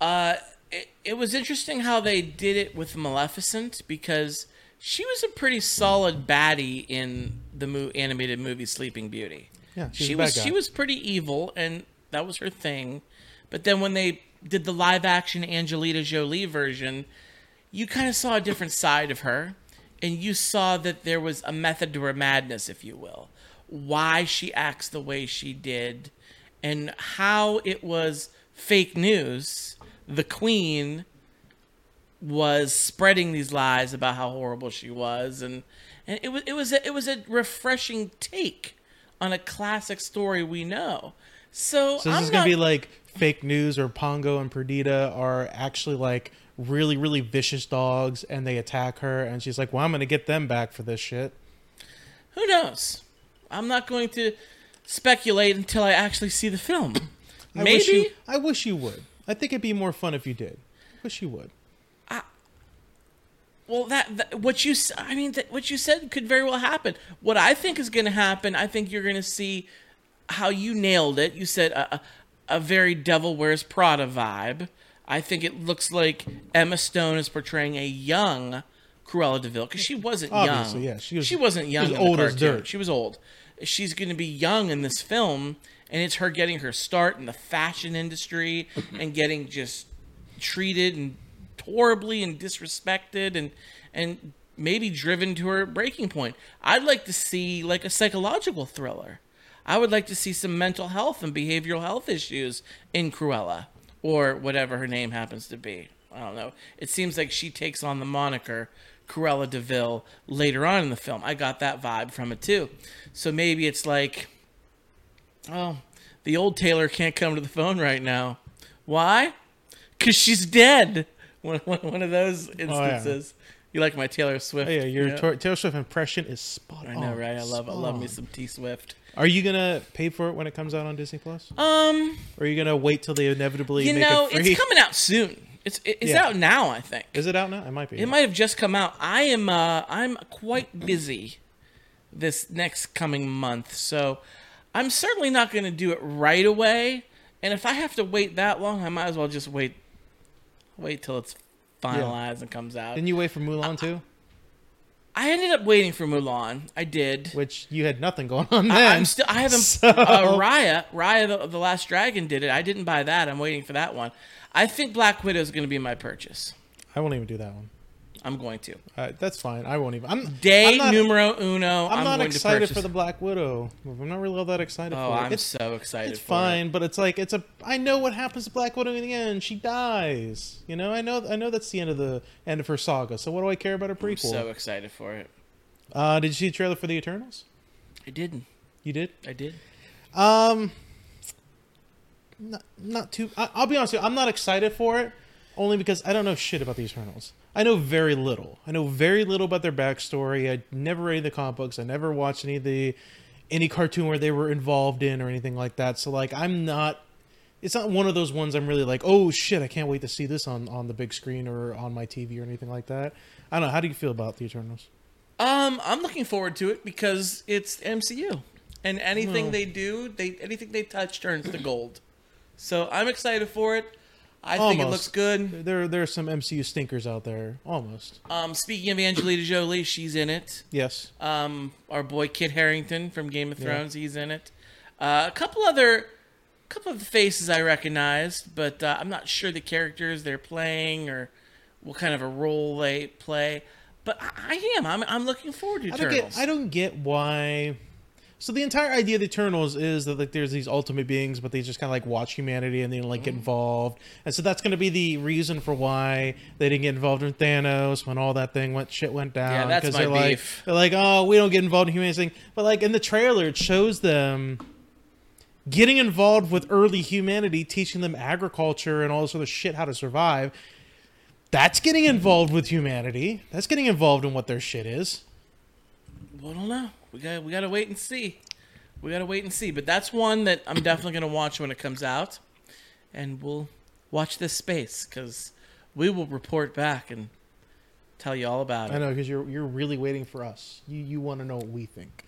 Uh, it, it was interesting how they did it with Maleficent because she was a pretty solid baddie in the mo- animated movie Sleeping Beauty.
Yeah,
she was
guy.
she was pretty evil, and that was her thing. But then when they did the live action Angelina Jolie version, you kind of saw a different side of her, and you saw that there was a method to her madness, if you will. why she acts the way she did and how it was fake news. The queen was spreading these lies about how horrible she was and and it was it was a, it was a refreshing take on a classic story we know. So,
So this
I'm
is gonna
not-
be like fake news, or Pongo and Perdita are actually like really, really vicious dogs, and they attack her, and she's like, "Well, I'm gonna get them back for this shit."
Who knows? I'm not going to speculate until I actually see the film.
I
Maybe
wish you, I wish you would. I think it'd be more fun if you did. I Wish you would.
Well, that, that what you i mean that what you said could very well happen. What I think is going to happen, I think you're going to see how you nailed it. You said a, a, a very Devil Wears Prada vibe. I think it looks like Emma Stone is portraying a young Cruella de Vil because she wasn't
Obviously,
young.
yeah, she was-
she wasn't young.
was
in the
old as dirt.
She was old. She's going to be young in this film, and it's her getting her start in the fashion industry and getting just treated and horribly and disrespected and and maybe driven to her breaking point. I'd like to see like a psychological thriller. I would like to see some mental health and behavioral health issues in Cruella or whatever her name happens to be. I don't know. It seems like she takes on the moniker Cruella de Vil later on in the film. I got that vibe from it too. So maybe it's like, oh, the old Taylor can't come to the phone right now. Why? Because she's dead. One, one, one of those oh, instances. You like my Taylor Swift?
Oh, yeah, your
Yeah.
Tor- Taylor Swift impression is spot on.
I know, right? I love, I love me some T Swift.
Are you gonna pay for it when it comes out on Disney Plus?
Um,
Or are you gonna wait till they inevitably
you
make
know,
it free?
it's coming out soon. It's it's
Yeah.
out now, I think.
Is it out now? It might be.
It might have just come out. I am uh I'm quite busy this next coming month, so I'm certainly not going to do it right away. And if I have to wait that long, I might as well just wait wait till it's finalized and comes out.
Didn't you wait for Mulan too?
I ended up waiting for Mulan. I did.
Which you had nothing going on
I-
then.
I'm still. I haven't.
So-
Uh, Raya, Raya, the, the Last Dragon did it. I didn't buy that. I'm waiting for that one. I think Black Widow is going to be my purchase.
I won't even do that one.
I'm going to.
Uh, that's fine. I won't even. I'm
Day
I'm not,
numero uno.
I'm,
I'm,
not excited for the Black Widow. I'm not really all that excited
Oh,
for it.
I'm
it's,
so excited.
it's
for
fine,
It.
but it's like it's a. I know what happens to Black Widow in the end. She dies. You know. I know. I know that's the end of the end of her saga. So what do I care about a
I'm
prequel?
so excited for it.
uh, did you see the trailer for the Eternals?
I didn't.
You did.
I did.
Um, not, not too. I, I'll be honest with you. I'm not excited for it, only because I don't know shit about the Eternals. I know very little. I know very little about their backstory. I never read the comic books. I never watched any of the any cartoon where they were involved in or anything like that. So like, I'm not. It's not one of those ones I'm really like, oh shit, I can't wait to see this on on the big screen or on my TV or anything like that. I don't know. How do you feel about the Eternals?
Um, I'm looking forward to it because it's MCU, and anything
Well-
they do, they anything they touch turns to gold. So I'm excited for it. I think it looks good.
There there are some MCU stinkers out there. Almost.
Um, speaking of Angelina Jolie, she's in it.
Yes.
Um, our boy Kit Harington from Game of
Yeah.
Thrones, he's in it. Uh, a couple other, a couple of faces I recognized, but uh, I'm not sure the characters they're playing or what kind of a role they play. But I, I am. I'm, I'm looking forward to
I don't get. I don't get why. So the entire idea of the Eternals is that like there's these ultimate beings, but they just kind of like watch humanity and they don't like get mm-hmm. involved, and so that's going to be the reason for why they didn't get involved in Thanos when all that thing went shit went down.
Yeah, that's my
they're like
beef.
they're like oh we don't get involved in humanity, but like in the trailer it shows them getting involved with early humanity, teaching them agriculture and all this other shit how to survive. That's getting mm-hmm. involved with humanity. That's getting involved in what their shit is.
I don't know. We got we got to wait and see. We got to wait and see. But that's one that I'm definitely going to watch when it comes out, and we'll watch this space because we will report back and tell you all about it.
I know because you're you're really waiting for us. You you want to know what we think.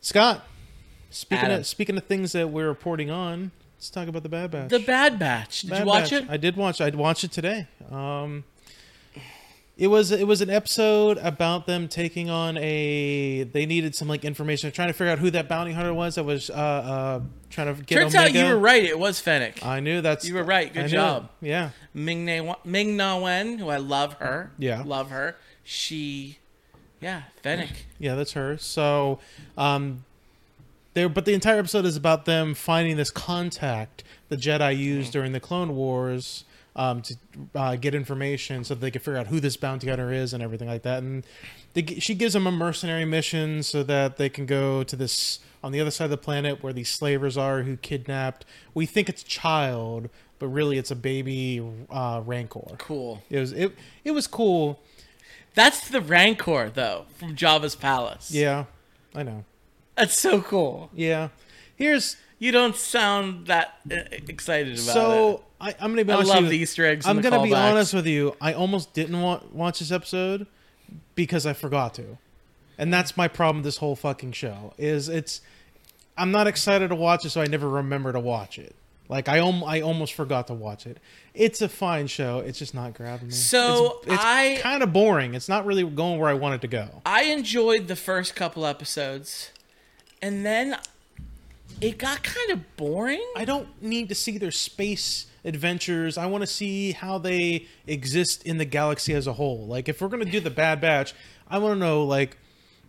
Scott, speaking
Adam.
of speaking of things that we're reporting on, let's talk about the Bad Batch.
The Bad Batch. Did
Bad
you watch
Batch.
it?
I did watch. I watched it today. Um, it was it was an episode about them taking on a. They needed some like information. Trying to figure out who that bounty hunter was that was uh, uh trying to get.
Turns out
Omega.
you were right. It was Fennec.
I knew that's.
You were right. Good
I
job.
it. Yeah.
Ming Na Ming Na Wen, who I love her.
Yeah.
love her. She, yeah, Fennec.
Yeah, that's her. So, um, there, but the entire episode is about them finding this contact the Jedi used during the Clone Wars um, to uh, get information so that they can figure out who this bounty hunter is and everything like that. And they, she gives them a mercenary mission so that they can go to this on the other side of the planet where these slavers are who kidnapped. We think it's a child, but really it's a baby uh, Rancor.
Cool.
It was it it was cool.
That's the Rancor though from Jabba's palace.
Yeah, I know.
That's so cool.
Yeah, here's
You don't sound that uh, excited about it.
so I, I'm gonna be
I
honest.
love
with
the. Easter eggs.
I'm gonna be honest with you. I almost didn't want watch this episode because I forgot to, and that's my problem. with This whole fucking show is it's. I'm not excited to watch it, so I never remember to watch it. Like I, om- I almost forgot to watch it. It's a fine show. It's just not grabbing me.
So,
it's, it's
I-
kind of boring. It's not really going where I wanted to go.
I enjoyed the first couple episodes, and then it got kind of boring.
I don't need to see their space adventures. I want to see how they exist in the galaxy as a whole. Like if we're going to do the Bad Batch, I want to know like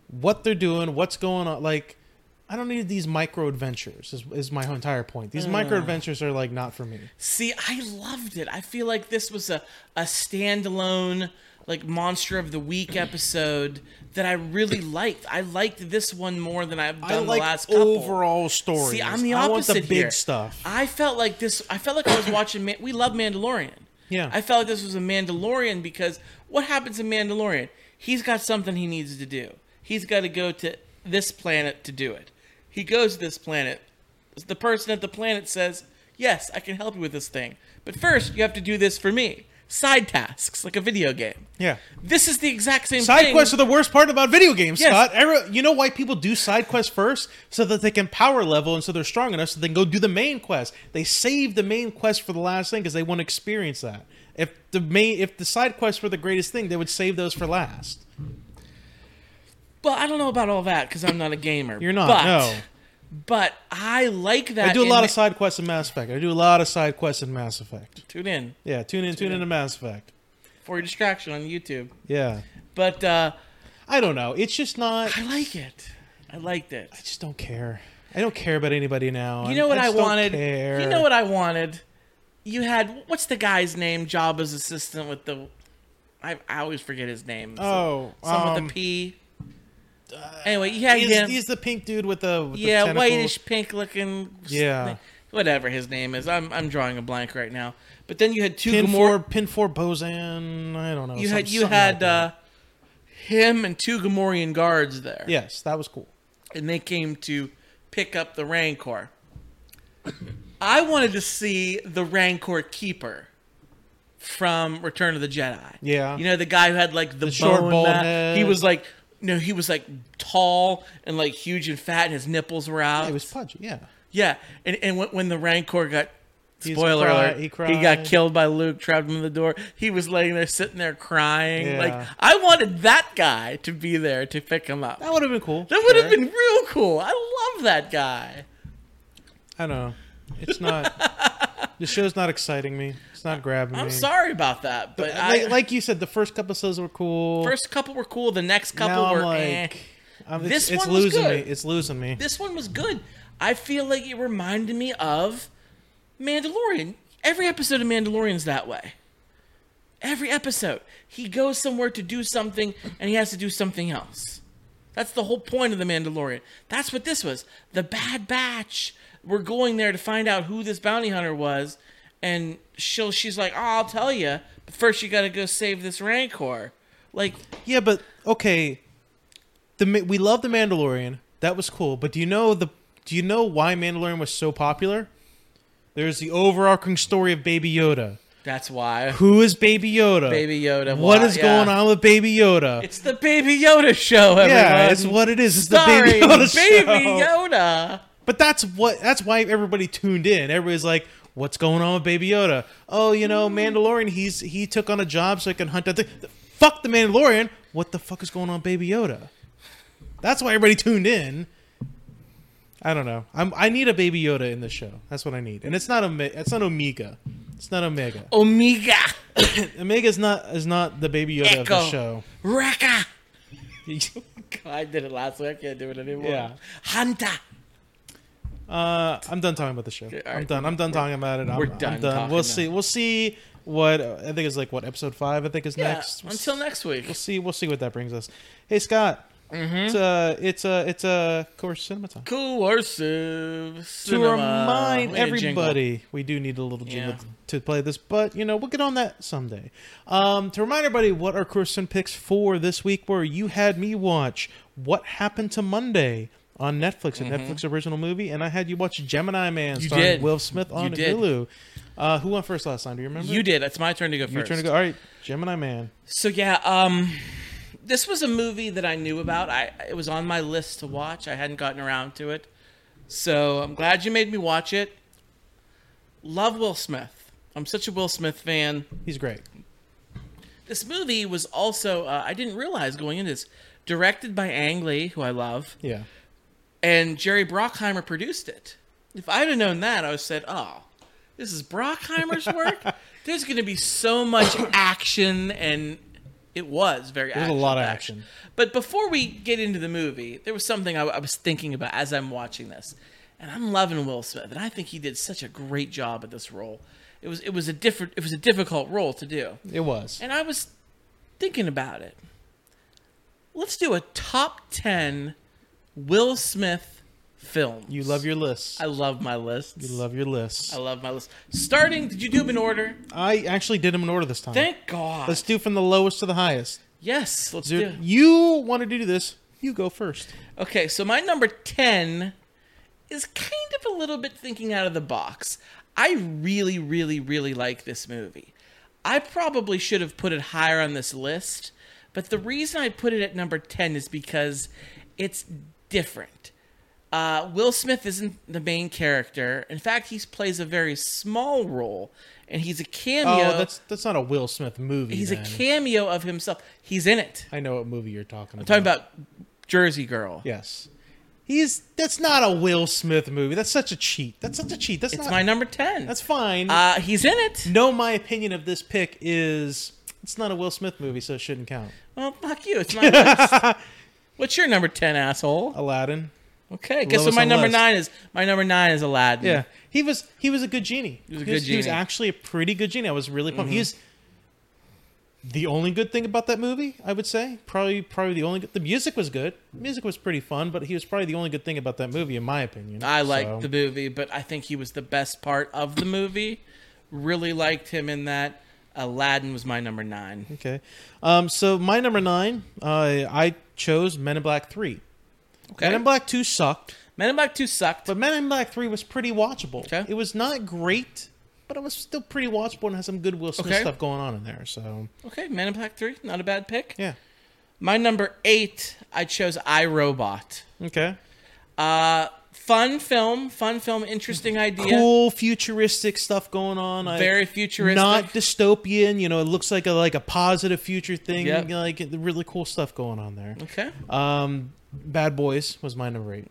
what they're doing, what's going on. Like I don't need these micro adventures. Is, is my entire point. These mm. micro adventures are like not for me.
See, I loved it. I feel like this was a, a standalone, like monster of the week episode that I really liked. I liked this one more than I've done
I
the
like
last couple.
overall story.
See, I'm the opposite
I want the big
here.
stuff.
I felt like this. I felt like I was watching. Man- we love Mandalorian.
Yeah.
I felt like this was a Mandalorian because what happens in Mandalorian? He's got something he needs to do. He's got to go to this planet to do it. He goes to this planet. The person at the planet says, "Yes, I can help you with this thing, but first you have to do this for me." Side tasks, like a video game.
yeah.
This is the exact same
Side
thing.
quests are the worst part about video games,
Yes.
Scott. Every- you know why people do side quests first? So that they can power level and so they're strong enough so they can go do the main quest. They save the main quest for the last thing because they want to experience that. If the main, if the side quests were the greatest thing, they would save those for last.
Well, I don't know about all that because I'm not a gamer.
You're not,
But,
no.
But I like that.
I do a lot of side quests in Mass Effect. I do a lot of side quests in Mass Effect.
Tune in
Yeah, tune in, tune
in.
to Mass Effect.
for your distraction on YouTube.
Yeah,
But uh,
I don't know. It's just not.
I like it. I liked it.
I just don't care. I don't care about anybody now.
You know what I,
just don't
wanted?
care.
You know what I wanted? You had what's the guy's name? Jabba's assistant with the. I, I always forget his name.
Oh,
some
um,
with the P. Anyway, you had
He's,
him.
he's the pink dude with the with
yeah,
tentacles.
whitish pink looking.
Yeah.
Whatever his name is, I'm I'm drawing a blank right now. But then you had two
Pin four, pin four, Bozan. I don't know.
You had you had
like
uh, him and two Gamorrean guards there.
yes, that was cool.
and they came to pick up the Rancor. I wanted to see the Rancor keeper from Return of the Jedi.
Yeah.
you know the guy who had like the,
The short bald.
He was like, no, he was like tall and like huge and fat, and his nipples were out.
He was pudgy. Yeah,
yeah, and and when, when the Rancor got.
He's
Spoiler
cry-
alert!
he
He, got killed by Luke, trapped him in the door. He was laying there, sitting there crying.
Yeah.
Like I wanted that guy to be there to pick him up.
that would have been cool.
That would have
Sure.
been real cool. I love that guy.
I don't know. It's not. the show's not exciting me. It's not grabbing me.
I'm
me.
sorry about that, but I,
Like, like you said, the first couple episodes were cool.
first couple were cool. The next couple
now
were
I'm like,
eh.
I'm- it's,
This
it's
one was
losing
good.
me. It's losing me.
This one was good. I feel like it reminded me of Mandalorian. Every episode of Mandalorian's that way. Every episode, he goes somewhere to do something, and he has to do something else. That's the whole point of the Mandalorian. That's what this was. The Bad Batch. We're going there to find out who this bounty hunter was, and she'll she's like, "Oh, I'll tell you, but first you got to go save this Rancor." Like,
Yeah, but okay. The we love the Mandalorian. That was cool. But do you know the? Do you know why Mandalorian was so popular? There's the overarching story of Baby Yoda.
that's why
Who is Baby Yoda?
Baby Yoda.
What
why-
is
yeah.
going on with Baby Yoda?
It's the Baby Yoda show, everyone.
yeah, it's what it is. It's the Baby Yoda show.
Baby
show.
Yoda.
But that's what. That's why everybody tuned in. Everybody's like, "What's going on with Baby Yoda?" Oh, you know, mm-hmm. Mandalorian. He's he took on a job so he can hunt. The, fuck the Mandalorian. What the fuck is going on, with Baby Yoda? That's why everybody tuned in. I don't know. I'm. I need a Baby Yoda in the show. That's what I need. And it's not Ome- It's not Omega. It's not Omega.
Omega.
Omega is not is not the Baby Yoda of the
Echo.
show.
Raka. I did it last week. I can't do it anymore.
Yeah.
Hunter.
Uh, I'm done talking about the show.
all
I'm done. I'm done talking about it. I'm,
we're
I'm
done
done. We'll
now.
see. We'll see what I think is like what episode five. I think is
Yeah.
next. We'll
Until next week.
We'll see. We'll see what that brings us. Hey Scott.
Mm-hmm.
It's a it's a it's a course cinema time.
Coercive
To remind
We need a jingle.
everybody, we do need a little jingle
Yeah.
to play this, but you know we'll get on that someday. Um, to remind everybody what our Christian picks for this week were, you had me watch What Happened to Monday on Netflix, a Netflix original movie, and I had you watch Gemini Man,
Mm-hmm. You
starring
did.
Will Smith on
You.
Hulu. Uh, who went first last time? Do you remember?
You did. It's my turn to go first.
Your turn to go. All right, Gemini Man.
So yeah, um, this was a movie that I knew about. I it was on my list to watch. I hadn't gotten around to it, so I'm glad you made me watch it. Love Will Smith. I'm such a Will Smith fan.
He's great.
This movie was also uh, I didn't realize going into this directed by Ang Lee, who I love,
Yeah.
And Jerry Bruckheimer produced it. If I'd have known that, I would have said, "Oh, this is Bruckheimer's work." There's going to be so much action, and it was very.
There's a lot of action.
But before we get into the movie, there was something I, I was thinking about as I'm watching this, and I'm loving Will Smith, and I think he did such a great job at this role. It was it was a different it was a difficult role to do,
It was.
and I was thinking about it. Let's do a top ten Will Smith films.
You love your lists.
I love my lists.
You love your lists.
I love my list. Starting, did you do them in order?
I actually did them in order this time.
Thank God.
Let's do from the lowest to the highest.
yes, let's do.
Dude, you wanted to do this. You go first.
Okay, so my number 10 is kind of a little bit thinking out of the box. I really, really, really like this movie. I probably should have put it higher on this list, but the reason I put it at number 10 is because it's different. Uh, Will Smith isn't the main character. In fact, he plays a very small role, and he's a cameo.
Oh, that's that's not a Will Smith movie.
he's a cameo of himself. He's in it.
I know what movie you're talking about.
I'm talking about Jersey Girl.
Yes. He's that's not a Will Smith movie. That's such a cheat. That's such a cheat. That's
It's
not
my number 10.
That's fine.
Uh, he's in it.
no, my opinion of this pick is it's not a Will Smith movie, so it shouldn't count.
Well, fuck you. It's my list. What's your number 10, asshole?
Aladdin.
Okay, guess what
Lowest
my
on
number
list.
9 is? My number 9 is Aladdin.
Yeah, he was he was a good genie. He
was a good
he was
genie. Mm-hmm.
actually a pretty good genie. I was really pumped. He's the only good thing about that movie, I would say. Probably probably the only good, the music was good. music was pretty fun, but he was probably the only good thing about that movie, in my opinion.
I liked
So-
the movie, but I think he was the best part of the movie. Really liked him in that. Aladdin was my number 9.
Okay, um, so my number nine, uh, I chose Men in Black Three.
Okay.
Men in Black Two sucked,
Men in Black 2 sucked.
but Men in Black Three was pretty watchable.
Okay.
It was not great, but it was still pretty watchable and has some good Will Smith
Okay.
stuff going on in there. So
okay, Men in Black 3, not a bad pick.
yeah,
My number 8, I chose iRobot.
okay.
Uh, fun film, fun film, interesting idea.
cool futuristic stuff going on. I-
Very futuristic.
not dystopian. You know, it looks like a like a positive future thing.
Yep.
Like really cool stuff going on there.
Okay.
Um, Bad Boys was my number eight.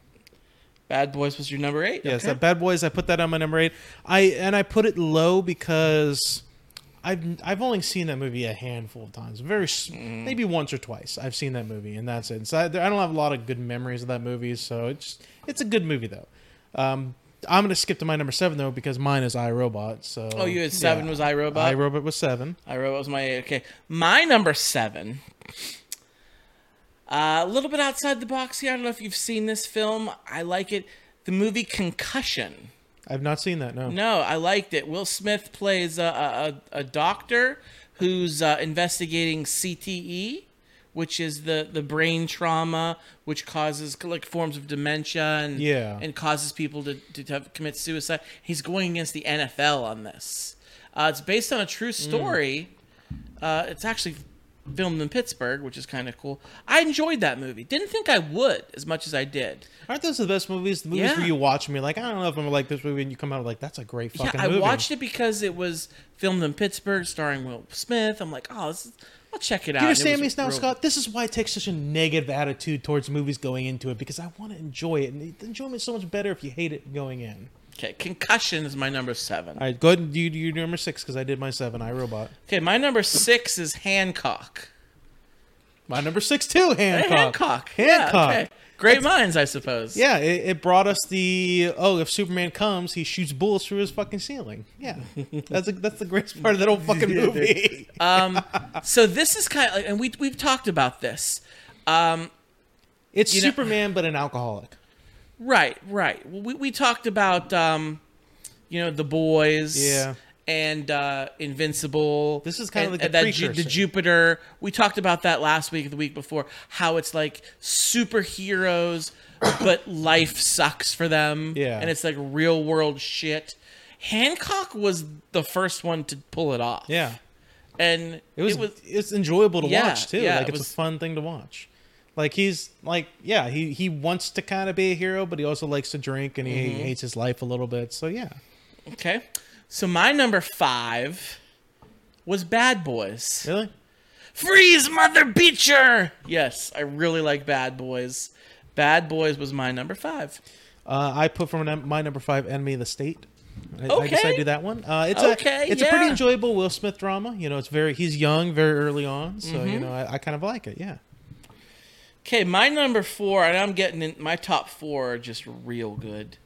Bad Boys was your number 8?
Yes,
okay.
Bad Boys. I put that on my number eight. I and I put it low because. I've I've only seen that movie a handful of times, very
Mm.
maybe once or twice. I've seen that movie, and that's it. So I, I don't have a lot of good memories of that movie. So it's it's a good movie though. Um, I'm gonna skip to my number seven though because mine is iRobot. So
Oh, you had seven was iRobot?
iRobot was seven.
iRobot was my 8. Okay. My number 7. Uh, a little bit outside the box here. I don't know if you've seen this film. I like it. The movie Concussion.
I've not seen that. No.
No, I liked it. Will Smith plays a, a, a doctor who's uh, investigating CTE, which is the, the brain trauma, which causes like forms of dementia and
Yeah.
and causes people to, to, to commit suicide. He's going against the NFL on this. Uh, it's based on a true story. Uh, it's actually filmed in Pittsburgh, which is kind of cool. I enjoyed that movie. Didn't think I would as much as I did.
Aren't those the best movies? The movies
Yeah.
where you watch me like, I don't know if I'm like this movie, and you come out like, that's a great
Yeah,
fucking
I
movie.
watched it because it was filmed in Pittsburgh, starring Will Smith. I'm like, oh, this is, I'll check it out.
You understand me now,
real-
Scott? This is why I take such a negative attitude towards movies going into it because I want to enjoy it, and the enjoyment is so much better if you hate it going in.
Okay, Concussion is my number seven.
All right, go ahead and do, your number six because I did my seven. iRobot.
Okay, my number six is Hancock.
My number six too.
Hey,
Hancock.
Hancock. Yeah, okay. Great minds, I suppose.
Yeah, it, it brought us the oh, if Superman comes, he shoots bullets through his fucking ceiling. Yeah, that's a, that's the greatest part of that whole fucking movie.
Um, so this is kind of like, and we we've talked about this. Um,
It's
You know-
Superman, but an alcoholic.
right, right. We we talked about um, you know, the boys.
Yeah.
And uh, Invincible.
This is kinda
and-
like the
and that Ju- the. Jupiter. We talked about that last week, the week before. How it's like superheroes, but life sucks for them.
Yeah.
and it's like real world shit. Hancock was the first one to pull it off.
Yeah,
and
it was it's enjoyable to
Yeah,
watch too.
yeah,
like
it
it's
was-
a fun thing to watch. Like he's like yeah, he he wants to kind of be a hero, but he also likes to drink and he
Mm-hmm.
hates his life a little bit. So yeah,
Okay. So my number five was Bad Boys.
really.
Freeze, Mother Beecher! Yes, I really like Bad Boys. Bad Boys was my number five.
Uh, I put from my number five, Enemy of the State. I, I
Okay.
guess I do that one. Uh, it's
Okay,
a it's a pretty enjoyable Will Smith drama. You know, it's very he's young, very early on, so
Mm-hmm.
you know I, I kind of like it. Yeah.
Okay, my number four, and I'm getting in my top four are just real good.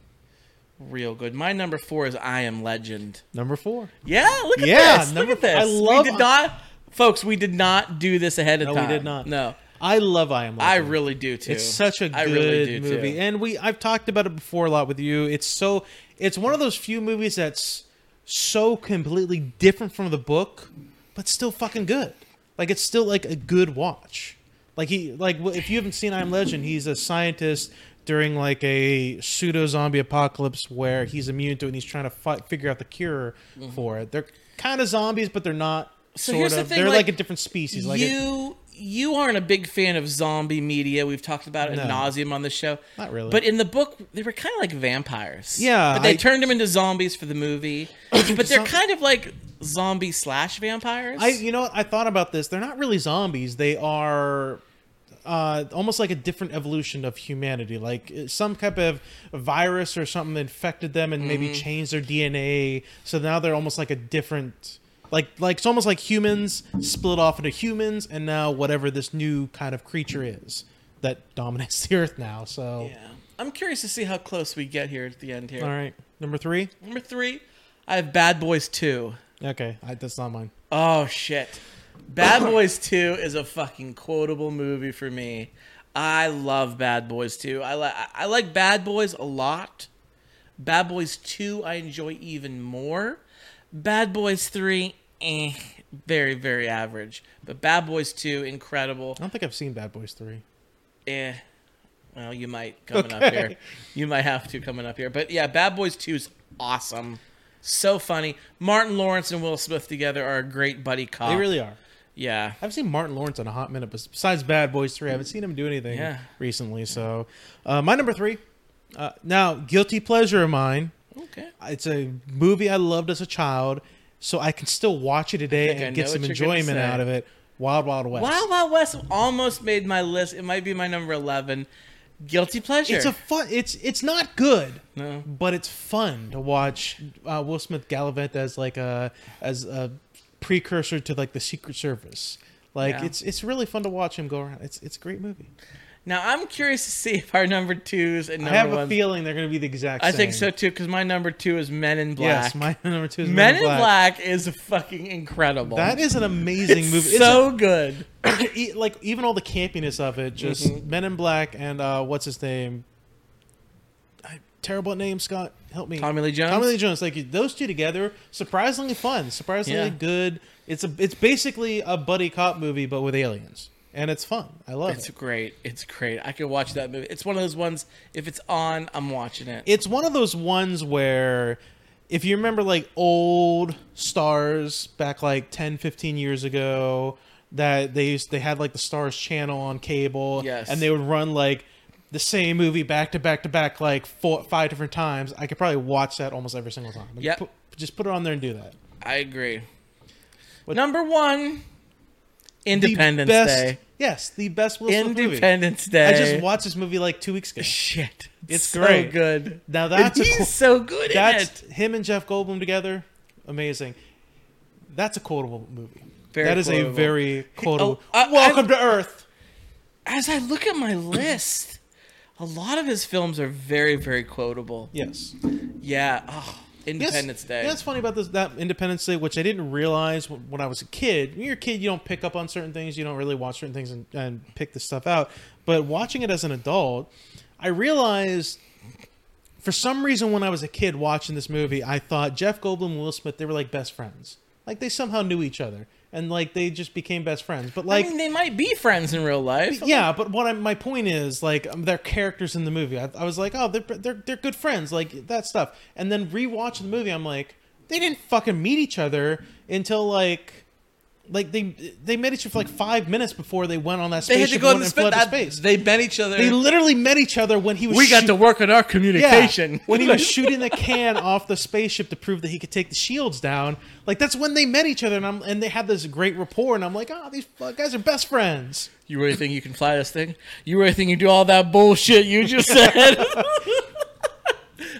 Real good. My number four is I Am Legend.
Number four.
Yeah, look at
Yeah,
this.
number
look at this.
I love-
we did not, folks. We did not do this ahead of
No, we did not.
No,
I love I Am. Legend.
I really do too.
It's such a good
I really do,
movie,
too.
and we I've talked about it before a lot with you. It's so it's one of those few movies that's so completely different from the book, but still fucking good. Like it's still like a good watch. Like he like if you haven't seen I Am Legend, he's a scientist during like a pseudo zombie apocalypse where he's immune to it and he's trying to fight, figure out the cure for it. They're kind of zombies, but they're not.
Mm-hmm. So
sort
here's the thing,
They're
like,
like, a different species. Like a-
you you aren't a big fan of zombie media. We've talked about it
No.
nauseum on the show.
Not really.
But in the book, they were kind of like vampires.
Yeah,
But they
I-
turned them into zombies for the movie. but they're kind of like zombie slash vampires.
I you know what I thought about this. They're not really zombies. They are uh, almost like a different evolution of humanity. Like uh, some type of virus or something infected them and maybe changed their DNA. So now they're almost like a different. Like like it's almost like humans split off into humans and now whatever this new kind of creature is that dominates the earth now. So
yeah. I'm curious to see how close we get here at the end here.
all right, number three.
Number three, I have Bad Boys 2.
Okay, I, that's not mine.
Oh shit. Bad Boys 2 is a fucking quotable movie for me. I love Bad Boys 2. I like I like Bad Boys a lot. Bad Boys 2 I enjoy even more. Bad Boys 3 eh, very very average. But Bad Boys 2 incredible.
I don't think I've seen Bad Boys three.
Eh. Well, you might coming up here. You might have to coming up here. But yeah, Bad Boys 2 is awesome. So funny. Martin Lawrence and Will Smith together are a great buddy cop.
They really are.
Yeah.
I haven't seen Martin Lawrence in a hot minute, besides Bad Boys 3, I haven't seen him do anything
Yeah.
recently. So, uh, my number three. Uh, now, guilty pleasure of mine.
Okay.
It's a movie I loved as a child, so I can still watch it today
I
and get some
what you're gonna
enjoyment out of it. Wild Wild West.
Wild Wild West almost made my list. It might be my number eleven. Guilty pleasure.
It's a fun. It's it's not good,
no.
but it's fun to watch uh, Will Smith gallivant as like a as a precursor to like the Secret Service. Like
Yeah.
it's it's really fun to watch him go around. It's it's a great movie.
Now I'm curious to see if our number twos and
I
number
have a feeling they're going to be the exact
I
same.
think so too, because my number two is Men in Black.
Yes, my number two is
Men in Black. is fucking incredible.
That is an amazing
It's
movie.
so good.
a- e- like even all the campiness of it, just
Mhm.
Men in Black and uh, what's his name? Terrible at name, Scott. Help me.
Tommy Lee Jones.
Tommy Lee Jones. Like those two together, surprisingly fun, surprisingly
Yeah.
good. It's a it's basically a buddy cop movie, but with aliens, and it's fun. I love
It's
it.
It's great. It's great. I could watch that movie. It's one of those ones. If it's on, I'm watching it.
It's one of those ones where if you remember like old stars back like 10 15 years ago that they used they had like the stars channel on cable
Yes.
and they would run like the same movie back to back to back like four five different times i could probably watch that almost every single time Like, put- just put it on there and do that
I agree.
What-
Number one, Independence
best-
Day.
yes the best Will Smith movie.
Independence Day.
i just watched this movie like two weeks ago
Shit.
It's
so
great.
good.
now that's
he's
cool,
so good
that's him and jeff goldblum together amazing that's a quotable movie
Very
that is
quotable.
a very quotable.
Oh, uh,
Welcome to Earth.
As I look at my list, A lot of his films are very, very quotable.
Yes.
Yeah. Oh. Independence Day.
It's funny about this that Independence Day, which I didn't realize when when I was a kid. When you're a kid, you don't pick up on certain things. You don't really watch certain things and, and pick the stuff out. But watching it as an adult, I realized for some reason when I was a kid watching this movie, I thought Jeff Goldblum and Will Smith they were like best friends. Like they somehow knew each other and like they just became best friends. But like
I mean, they might be friends in real life.
yeah, but what I'm, my point is, like, um, they're characters in the movie. I, I was like, oh, they're, they're they're good friends, like that stuff. And then rewatching the movie, I'm like, they didn't fucking meet each other until like, like they they met each other for like five minutes before they went on that spaceship.
They had to go
and
the
flew
space. That,
space.
They met each other.
They literally met each other when he was.
we got to work on our communication yeah,
when he was shooting the can off the spaceship to prove that he could take the shields down. Like that's when they met each other, and I'm and they had this great rapport. And I'm like, oh, these guys are best friends.
You really think you can fly this thing? You really think you do all that bullshit you just said?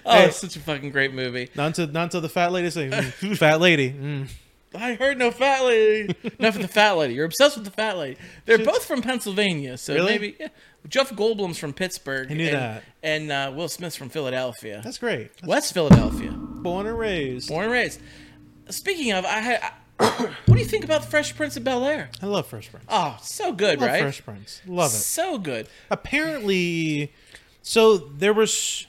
oh,
Hey.
it's such a fucking great movie.
Not to not to the fat lady saying, "Mm, fat lady. Mm.
I heard no fat lady. Enough of the fat lady. You're obsessed with the fat lady. They're both from Pennsylvania, so
Really?
maybe yeah. Jeff Goldblum's from Pittsburgh.
I knew
and,
that.
And uh, Will Smith's from Philadelphia,
That's great.
West Philadelphia,
Born and raised.
born and raised. Speaking of, I had. what do you think about the Fresh Prince of Bel Air?
I love Fresh Prince.
Oh, so good,
love
right?
Fresh Prince. Love it.
So good.
Apparently, so there was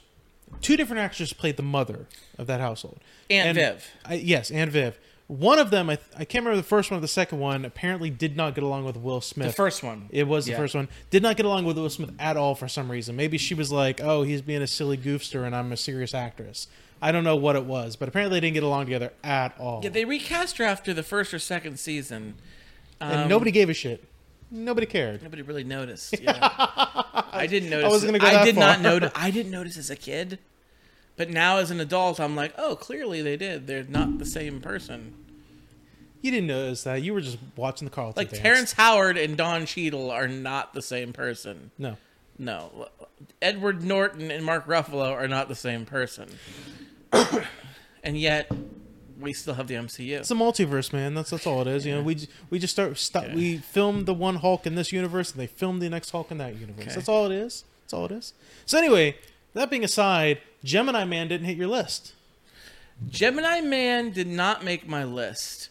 two different actors played the mother of that household.
Aunt
And-
Viv.
I, yes, Aunt Viv. One of them, I, th- I can't remember the first one or the second one. Apparently, did not get along with Will Smith.
The first one.
It was the
Yeah.
first one. Did not get along with Will Smith at all for some reason. Maybe she was like, "Oh, he's being a silly goofster, and I'm a serious actress." I don't know what it was, but apparently they didn't get along together at all.
Yeah, they recast her after the first or second season.
and
Um,
nobody gave a shit. Nobody cared.
Nobody really noticed. Yeah. I didn't notice.
I wasn't gonna go
I
that
did not
far.
notice. I didn't notice as a kid, but now as an adult, I'm like, oh, clearly they did. They're not the same person.
You didn't notice that. You were just watching the Carlton
Like
dance.
Terrence Howard and Don Cheadle are not the same person.
No.
No, Edward Norton and Mark Ruffalo are not the same person. and yet, we still have the MCU.
It's a multiverse, man. That's that's all it is. You know, we we just start stop.
Okay.
We filmed the one Hulk in this universe, and they filmed the next Hulk in that universe.
Okay.
That's all it is. That's all it is. So anyway, that being aside, Gemini Man didn't hit your list.
Gemini Man did not make my list,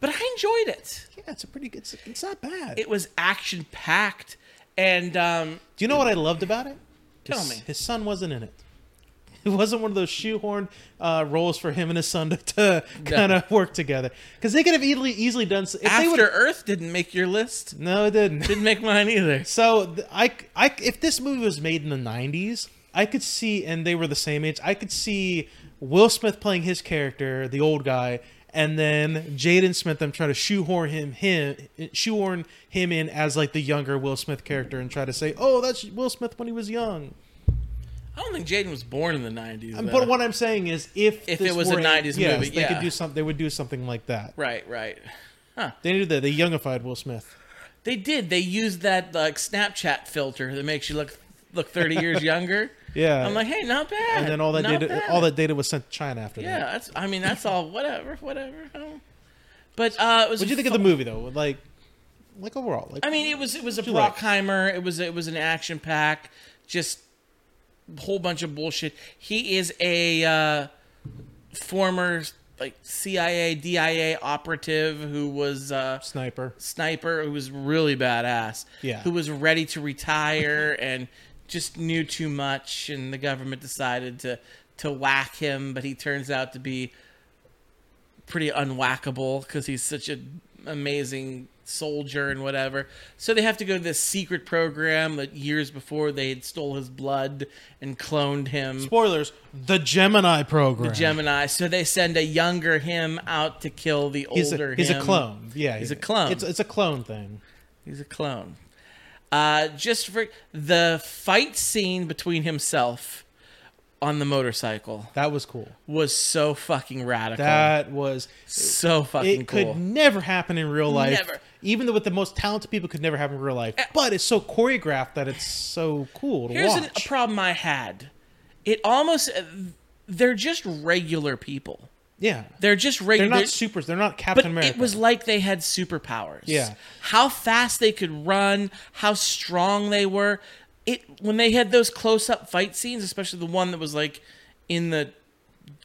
but I enjoyed it.
Yeah, it's a pretty good. It's, it's not bad.
It was action packed, and um,
Do you know what I loved about it?
Tell
his,
me.
His son wasn't in it. It wasn't one of those shoehorned uh, roles for him and his son to, to kind of work together because they could have easily easily done. s- If they
After
would've-
Earth didn't make your list.
no, it didn't.
Didn't make mine either.
So I, I, if this movie was made in the '90s, I could see, and they were the same age. I could see Will Smith playing his character, the old guy, and then Jaden Smith. them trying to shoehorn him, him, shoehorn him in as like the younger Will Smith character, and try to say, "Oh, that's Will Smith when he was young."
I don't think Jaden was born in the '90s.
Um,
though.
But what I'm saying is, if
If it was a 90s
yes,
movie,
they
yeah.
could do something. They would do something like that.
right, right.
They did that. They youngified Will Smith.
They did. They used that like Snapchat filter that makes you look look 30 years younger.
Yeah.
I'm like, hey, not bad.
and then all that
not
data,
bad.
all that data was sent to China after
Yeah,
that.
that's. I mean, that's all. Whatever, whatever. But uh, it was.
What do you think of the movie though? Like, like overall, like
I mean, it was it was a
What'd like?
Bruckheimer. It was it was an action pack. Just a whole bunch of bullshit. He is a uh, former like CIA DIA operative who was uh,
sniper.
sniper who was really badass.
Yeah.
Who was ready to retire and just knew too much, and the government decided to to whack him, but he turns out to be pretty unwhackable because he's such an amazing soldier and whatever. So they have to go to this secret program that years before they had stole his blood and cloned him.
Spoilers: the Gemini program.
The Gemini. So they send a younger him out to kill the
He's
older
a, he's a clone. Yeah,
He's a clone.
It's it's a clone thing.
He's a clone. Uh, just for the fight scene between himself on the motorcycle
That was cool.
was so fucking radical.
That was.
so fucking cool.
It
cool.
could never happen in real life.
Never.
Even though with the most talented people, could never happen in real life. But it's so choreographed that it's so cool to
Here's
watch.
a problem I had. It almost they're just regular people.
Yeah,
They're just regular.
they're not supers. They're not
but
Captain America.
it was like they had superpowers.
Yeah.
How fast they could run, how strong they were. it when they had those close up fight scenes, especially the one that was like in the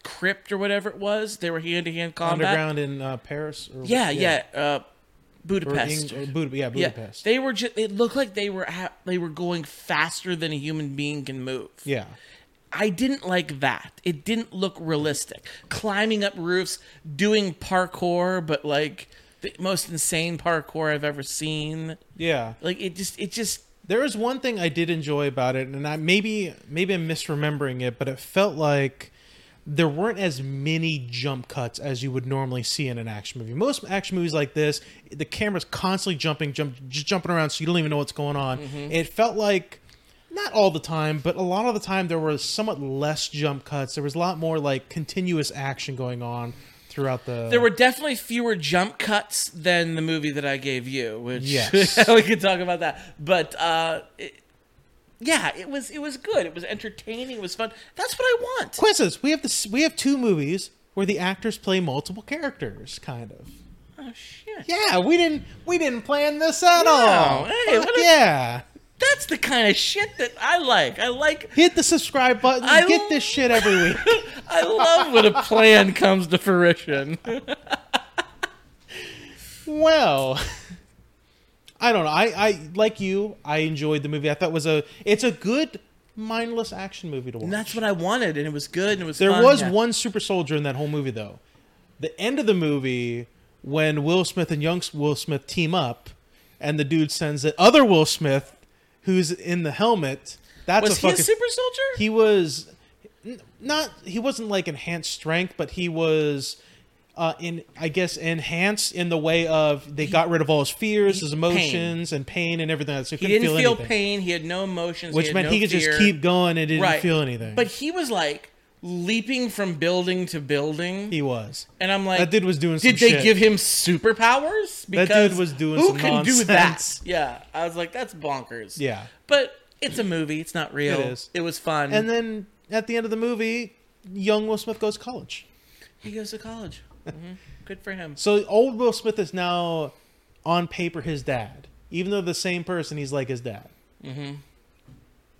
crypt or whatever it was, they were hand to hand combat.
Underground in uh, Paris. Or,
Yeah, yeah, uh,
Or
Budapest.
Or Bud- yeah,
yeah,
Budapest.
they were just. It looked like they were ha- they were going faster than a human being can move.
yeah.
I didn't like that. It didn't look realistic. Climbing up roofs, doing parkour, but like the most insane parkour I've ever seen.
Yeah.
Like it just, it just.
There is one thing I did enjoy about it, and I maybe maybe I'm misremembering it, but it felt like there weren't as many jump cuts as you would normally see in an action movie. Most action movies like this, the camera's constantly jumping, jump, just jumping around, so you don't even know what's going on. Mm-hmm. It felt like not all the time, but a lot of the time there were somewhat less jump cuts. There was a lot more like continuous action going on throughout the.
There were definitely fewer jump cuts than the movie that I gave you, which
Yes.
we could talk about that. But uh, it, yeah, it was it was good. It was entertaining. It was fun. That's what I want.
quizzes. We have this. We have two movies where the actors play multiple characters, kind of.
Oh shit!
Yeah, we didn't we didn't plan this at
No,
all.
hey,
Fuck
what a-
yeah.
That's the kind of shit that I like. I like.
Hit the subscribe button.
I
Get this shit every week.
I love when a plan comes to fruition.
well, I don't know. I, I like you. I enjoyed the movie. I thought it was a it's a good mindless action movie to watch.
And that's what I wanted, and it was good, and it was.
There
fun.
was
Yeah.
one super soldier in that whole movie though. The end of the movie when Will Smith and young Will Smith team up and the dude sends the other Will Smith who's in the helmet. That's
Was
a
he a super soldier?
he was not he wasn't like enhanced strength but he was uh in i guess enhanced in the way of they got rid of all his fears
he-
his emotions and pain and everything else so
he
couldn't
didn't feel,
anything,
pain. He had no emotions.
which
he
meant
no
he could
fear.
just keep going and didn't
right.
feel anything
But he was like leaping from building to building,
he was
and I'm like,
that dude was doing some
Did they
shit.
give him superpowers?
That dude was doing
who
some
can do that? Yeah, I was like, that's bonkers.
yeah
but it's a movie. It's not real.
It is.
It was fun.
and then at the end of the movie young will smith goes to college
he goes to college. hmm Good for him.
so old will smith is now on paper his dad even though the same person he's like his dad
hmm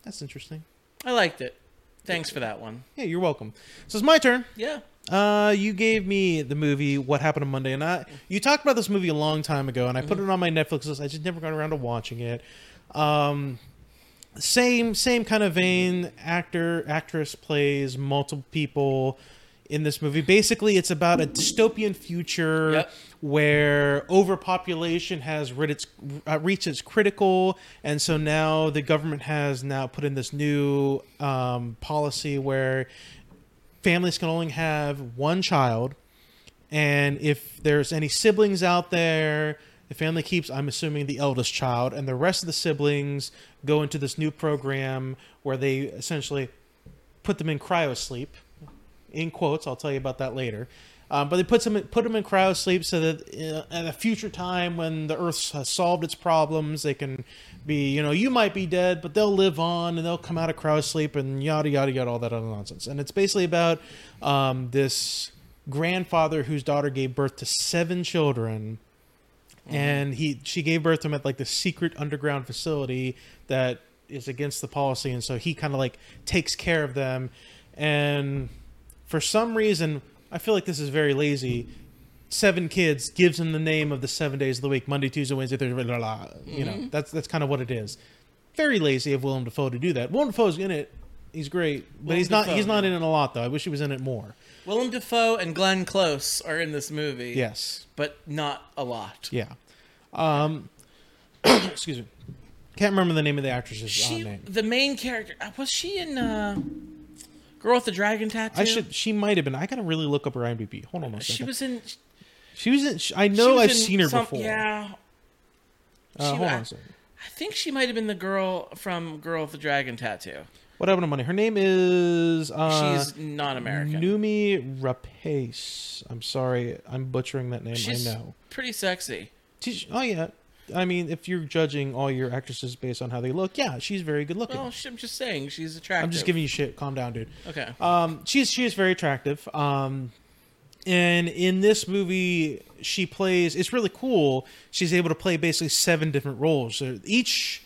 that's interesting
I liked it. Thanks for that one.
yeah you're welcome so it's my turn
Yeah.
Uh, you gave me the movie What Happened on Monday, and I you talked about this movie a long time ago, and I put it on my Netflix list. I just never got around to watching it. Um, same same kind of vein. Actor actress plays multiple people in this movie. Basically, it's about a dystopian future
Yep.
where overpopulation has rid its, uh, reached its critical, and so now the government has now put in this new um, policy where families can only have one child and if there's any siblings out there the family keeps i'm assuming the eldest child and the rest of the siblings go into this new program where they essentially put them in cryo sleep in quotes i'll tell you about that later. Um, but they put them in, put them in cryo sleep so that uh, at a future time when the earth has solved its problems they can be you know you might be dead but they'll live on and they'll come out of cryo sleep and yada yada yada all that other nonsense. And it's basically about um, this grandfather whose daughter gave birth to seven children. And he she gave birth to him at like the secret underground facility that is against the policy. And so he kind of like takes care of them. And for some reason i feel like this is very lazy seven kids gives him the name of the seven days of the week monday tuesday wednesday thursday blah, blah, blah. you know that's that's kind of what it is very lazy of willem dafoe to do that willem dafoe's in it he's great but
Willem
he's not
Dafoe,
he's not in it a lot though i wish he was in it more
Willem Dafoe and Glenn Close are in this movie.
yes
But not a lot.
Yeah. Um, excuse me. Can't remember the name of the actress's uh,
She,
name.
the main character, uh, was she in uh, Girl with the Dragon Tattoo?
I should. She might have been. I gotta really look up her IMDb. Hold on a second.
She was in.
She was in. I know I've seen her
some-
before.
Yeah.
Uh,
she-
hold on
I-
a second.
I think she might have been the girl from Girl with the Dragon Tattoo.
What happened to money? Her name is. Uh,
She's not American.
Noomi Rapace. I'm sorry, I'm butchering that name.
She's
I know.
pretty sexy.
Oh yeah. I mean, if you're judging all your actresses based on how they look, yeah, she's very good looking.
Well, sh- I'm just saying she's attractive.
I'm just giving you shit. Calm down, dude.
Okay.
Um, she's she is very attractive. Um, and in this movie, she plays. It's really cool. She's able to play basically seven different roles. So each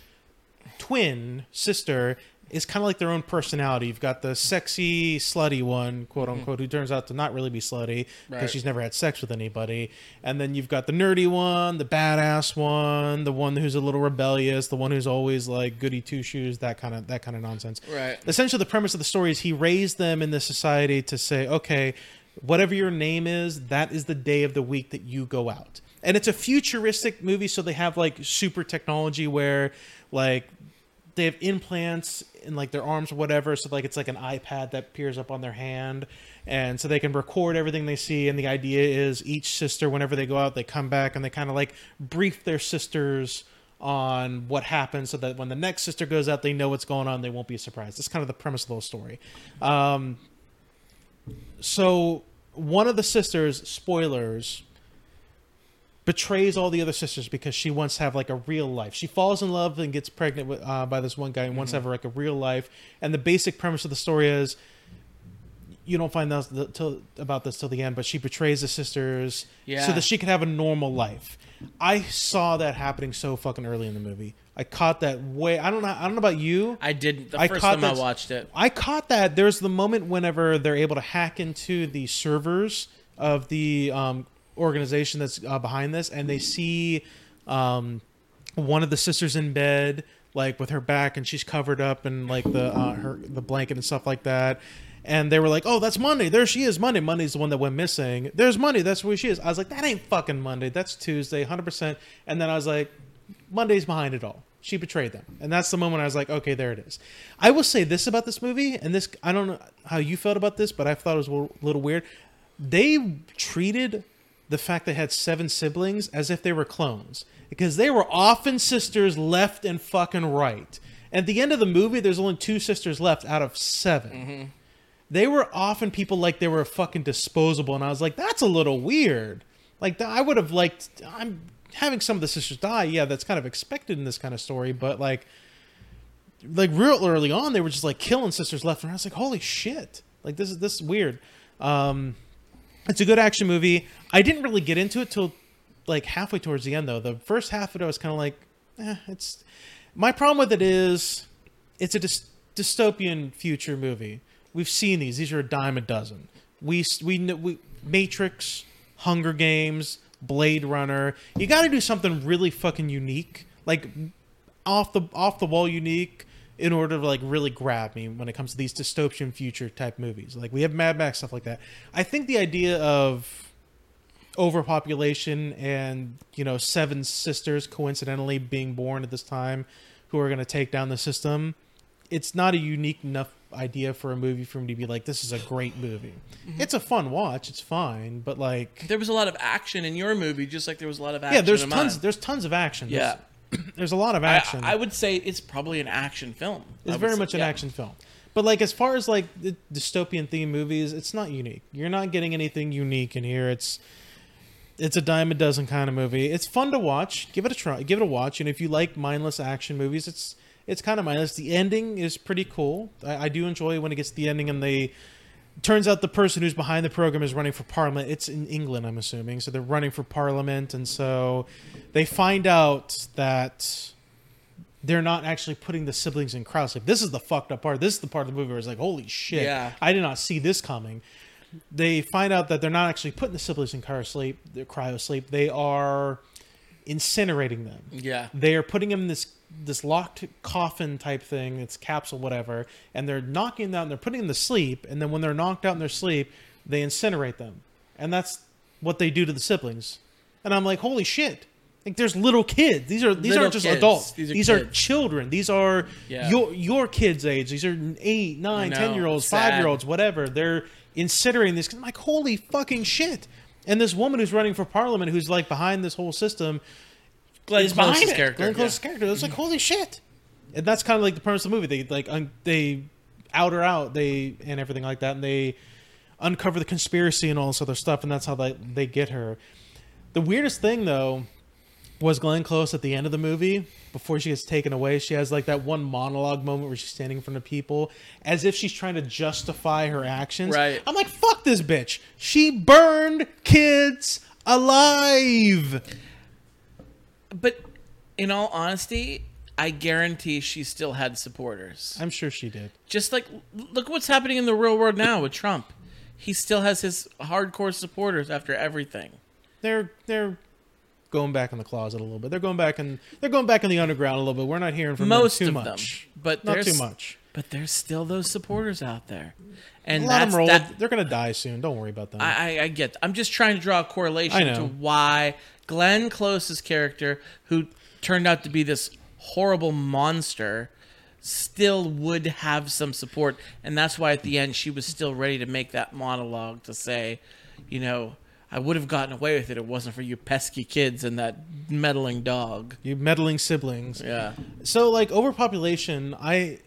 twin sister is kind of like their own personality. You've got the sexy, slutty one, quote mm-hmm. unquote, who turns out to not really be slutty because
Right.
she's never had sex with anybody. And then you've got the nerdy one, the badass one, the one who's a little rebellious, the one who's always like goody two shoes, that kind of that kind of nonsense.
Right.
Essentially, the premise of the story is he raised them in this society to say, okay, whatever your name is, that is the day of the week that you go out. And it's a futuristic movie, so they have like super technology where like they have implants in like their arms or whatever so like it's like an ipad that peers up on their hand and so they can record everything they see and the idea is each sister whenever they go out they come back and they kind of like brief their sisters on what happened so that when the next sister goes out they know what's going on they won't be surprised. That's kind of the premise of the whole story. Um, so one of the sisters spoilers betrays all the other sisters because she wants to have like a real life. She falls in love and gets pregnant with, uh, by this one guy and wants to have like a real life. And the basic premise of the story is you don't find out till, about this till the end, but she betrays the sisters so that she could have a normal life. I saw that happening so fucking early in the movie. I caught that way. I don't know. I don't know about you.
I didn't the
I
first
caught
time I watched it.
I caught that. There's the moment whenever they're able to hack into the servers of the um, organization that's uh, behind this, and they see um, one of the sisters in bed, like with her back, and she's covered up and like the uh, her the blanket and stuff like that. And they were like, "Oh, that's Monday. There she is. Monday. Monday's the one that went missing. There's Monday. That's where she is." I was like, "That ain't fucking Monday. That's Tuesday, hundred percent." And then I was like, Monday's behind it all. She betrayed them. And that's the moment I was like, okay, there it is. I will say this about this movie, and this, I don't know how you felt about this, but I thought it was a little- little weird. They treated the fact they had seven siblings as if they were clones because they were often sisters left and fucking right. At the end of the movie, there's only two sisters left out of 7 They were often people like they were fucking disposable, and I was like, that's a little weird. Like I would have liked. I'm having some of the sisters die. Yeah, that's kind of expected in this kind of story, but like, like real early on, they were just like killing sisters left and right. I was like, holy shit! Like this is this is weird. Um, it's a good action movie. I didn't really get into it till like halfway towards the end, though. The first half of it, I was kind of like, eh, it's. My problem with it is, it's a dys- dystopian future movie. We've seen these; these are a dime a dozen. We we we Matrix, Hunger Games, Blade Runner. You got to do something really fucking unique, like off the off the wall unique, in order to like really grab me when it comes to these dystopian future type movies. Like we have Mad Max stuff like that. I think the idea of overpopulation and you know seven sisters coincidentally being born at this time who are going to take down the system it's not a unique enough idea for a movie for me to be like this is a great movie mm-hmm. it's a fun watch it's fine but like
There was a lot of action in your movie, just like there was a lot of action.
yeah there's
in
tons there's tons of action
Yeah.
there's, a lot of action
I would say it's probably an action film.
It's very
say-
much an
yeah.
action film. But like as far as like the dystopian theme movies, it's not unique. You're not getting anything unique in here. It's it's a dime a dozen kind of movie. It's fun to watch. Give it a try. Give it a watch. And if you like mindless action movies, it's it's kind of mindless. The ending is pretty cool. I, I do enjoy when it gets to the ending and they turns out the person who's behind the program is running for parliament. It's in England, I'm assuming. So they're running for parliament, and so they find out that they're not actually putting the siblings in cryo sleep. This is the fucked up part. This is the part of the movie where it's like, holy shit,
Yeah.
I did not see this coming. They find out that they're not actually putting the siblings in cryo sleep. They're cryo sleep. They are incinerating them.
Yeah.
They are putting them in this this locked coffin type thing, it's capsule, whatever, and they're knocking them out and they're putting them to sleep, and then when they're knocked out in their sleep, they incinerate them. And that's what they do to the siblings. And I'm like, holy shit. Like there's little kids. These are these
Little
aren't just
kids.
adults.
These
These
are
are, children. These are
Yeah.
your your kids' age. These are eight, nine, ten year olds, five year olds, whatever. They're incinerating this. I'm like, holy fucking shit. And this woman who's running for parliament, who's like behind this whole system,
Glenn
is behind
Close's
it.
character.
Glenn
yeah.
Close's character. It's like mm-hmm. holy shit, and that's kind of like the premise of the movie. They like un- they out her out, they and everything like that, and they uncover the conspiracy and all this other stuff, and that's how they they get her. The weirdest thing though was Glenn Close at the end of the movie before she gets taken away. She has like that one monologue moment where she's standing in front of people as if she's trying to justify her actions.
Right.
I'm like, fuck this bitch. She burned kids alive.
But in all honesty, I guarantee she still had supporters.
I'm sure she did.
Just like look what's happening in the real world now with Trump. He still has his hardcore supporters after everything.
They're they're going back in the closet a little bit. They're going back and they're going back in the underground a little bit. We're not hearing from
Most
them
of
too
them,
much.
but
Not too much.
But there's still those supporters out there, and
of
that's
them are old.
that.
They're gonna die soon. Don't worry about them.
I, I, I get. I'm just trying to draw a correlation to why Glenn Close's character, who turned out to be this horrible monster, still would have some support, and that's why at the end she was still ready to make that monologue to say, you know, I would have gotten away with it. It wasn't for you pesky kids and that meddling dog.
you meddling siblings.
Yeah.
So like overpopulation, I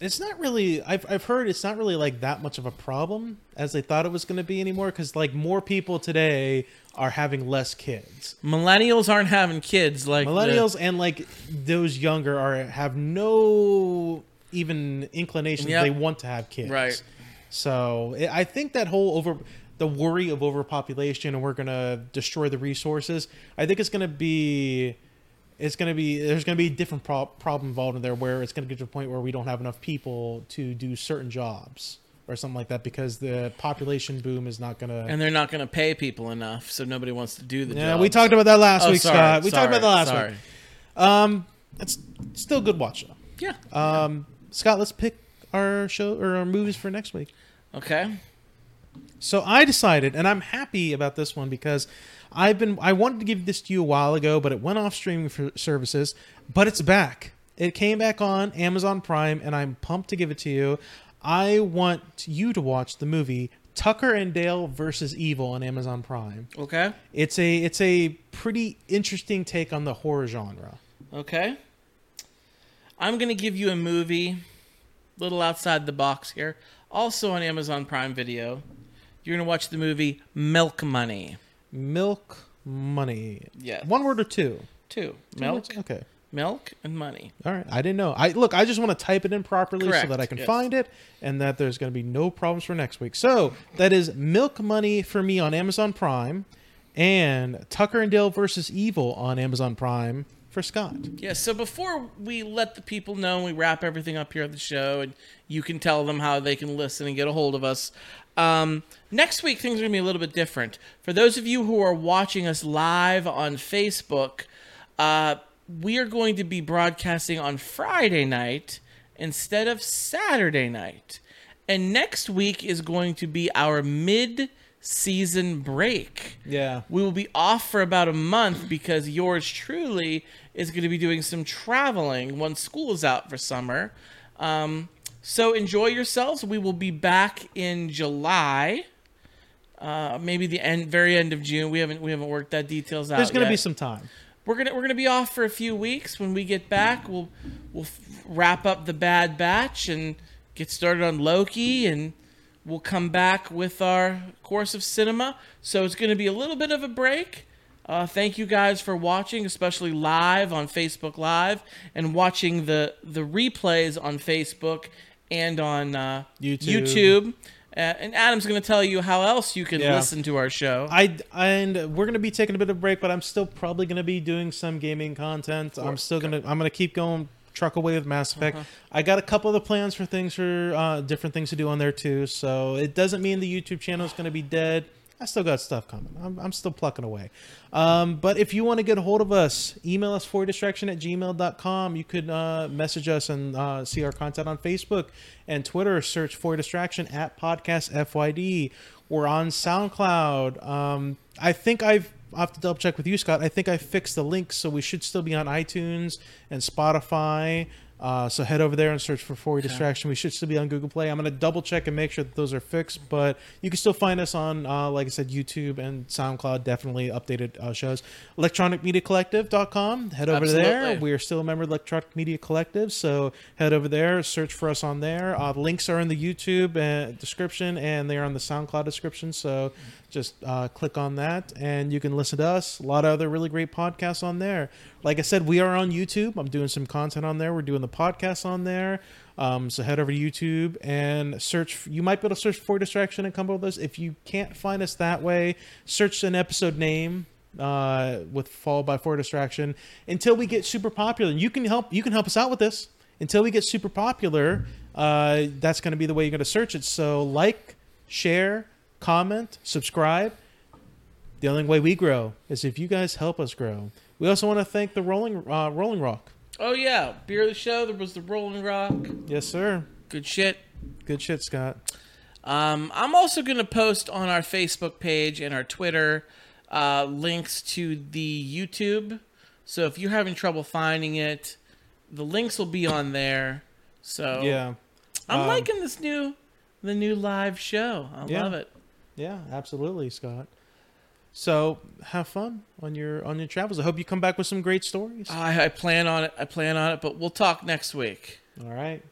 it's not really I've I've heard it's not really like that much of a problem as they thought it was going to be anymore cuz like more people today are having less kids.
Millennials aren't having kids like the-
Millennials and like those younger are have no even inclination
Yep.
they want to have kids.
Right.
So I I think that whole over the worry of overpopulation and we're gonna destroy the resources. I think it's gonna be it's gonna be there's gonna be a different pro- problem involved in there where it's gonna get to a point where we don't have enough people to do certain jobs or something like that because the population boom is not gonna.
and they're not going to pay people enough, so nobody wants to do the
yeah, we talked about that last
Oh,
week,
sorry,
Scott. We
sorry,
talked about that last
sorry.
week. Um, it's still a good watch though.
Yeah.
Um, Scott, let's pick our show or our movies for next week.
Okay.
So I decided, and I'm happy about this one because I've been I wanted to give this to you a while ago, but it went off streaming for services, but it's back. It came back on Amazon Prime, and I'm pumped to give it to you. I want you to watch the movie Tucker and Dale versus Evil on Amazon Prime.
Okay.
It's a it's a pretty interesting take on the horror genre.
Okay. I'm going to give you a movie, a little outside the box here, also on Amazon Prime Video. You're going to watch the movie Milk Money.
Milk Money.
Yeah.
One word or two?
Two.
Two
Milk,
words? Okay.
milk, and money.
All right, I didn't know. I look, I just want to type it in properly
Correct,
so that I can
yes.
find it and that there's going to be no problems for next week. So that is Milk Money for me on Amazon Prime, and Tucker and Dale versus Evil on Amazon Prime for Scott.
Yeah, so before we let the people know and we wrap everything up here at the show and you can tell them how they can listen and get a hold of us, um, next week things are going to be a little bit different. For those of you who are watching us live on Facebook, uh, we are going to be broadcasting on Friday night instead of Saturday night. And next week is going to be our mid season break.
Yeah.
We will be off for about a month because yours truly is going to be doing some traveling once school is out for summer. Um, so enjoy yourselves. We will be back in July, uh, maybe the end, very end of June. We haven't we haven't worked that details out.
There's going to be some time.
we're gonna we're gonna be off for a few weeks. When we get back, we'll we'll f- wrap up the Bad Batch and get started on Loki, and we'll come back with our course of cinema. So it's gonna be a little bit of a break. Uh, thank you guys for watching, especially live on Facebook Live and watching the the replays on Facebook and on uh,
YouTube.
YouTube. Uh, and Adam's going to tell you how else you can
Yeah.
listen to our show.
I and we're gonna be taking a bit of a break, but I'm still probably gonna be doing some gaming content. I'm still gonna I'm gonna keep going truck away with Mass Effect.
Uh-huh.
I got a couple of the plans for things for uh, different things to do on there too. So it doesn't mean the YouTube channel is gonna be dead. I still got stuff coming. I'm, I'm still plucking away. Um, but if you want to get a hold of us, email us for distraction at gmail.com. You could uh, message us and uh, see our content on Facebook and Twitter. Search for distraction at podcast FYD. We're on SoundCloud. Um, I think I've I have to double check with you, Scott. I think I fixed the links, so we should still be on iTunes and Spotify. Uh, so head over there and search for For Your Distraction. We should still be on Google Play. I'm going to double check and make sure that those are fixed, but you can still find us on, uh, like I said, YouTube and SoundCloud. Definitely updated uh, shows. ElectronicMediaCollective.com. Head over there. We are still a member of Electronic Media Collective, so head over there. Search for us on there. Uh, links are in the YouTube uh, description and they are on the SoundCloud description. So just uh, click on that and you can listen to us. A lot of other really great podcasts on there. Like I said, we are on YouTube. I'm doing some content on there. We're doing the podcast on there. Um, so head over to YouTube and search. You might be able to search for distraction and come up with us. If you can't find us that way, search an episode name uh, with Fall by Four Distraction until we get super popular. And you can help. You can help us out with this until we get super popular. Uh, that's going to be the way you're going to search it. So like, share, comment, subscribe. The only way we grow is if you guys help us grow. We also want to thank the Rolling uh, Rolling Rock.
Oh yeah, beer of the show. There was the Rolling Rock.
Yes, sir.
Good shit.
Good shit, Scott.
Um, I'm also going to post on our Facebook page and our Twitter uh, links to the YouTube. So if you're having trouble finding it, the links will be on there. So
Yeah.
I'm
Um,
liking this new, the new live show. I
Yeah.
love it.
Yeah, absolutely, Scott. So have fun on your on your travels. I hope you come back with some great stories.
I, I plan on it. I plan on it. But we'll talk next week.
All right.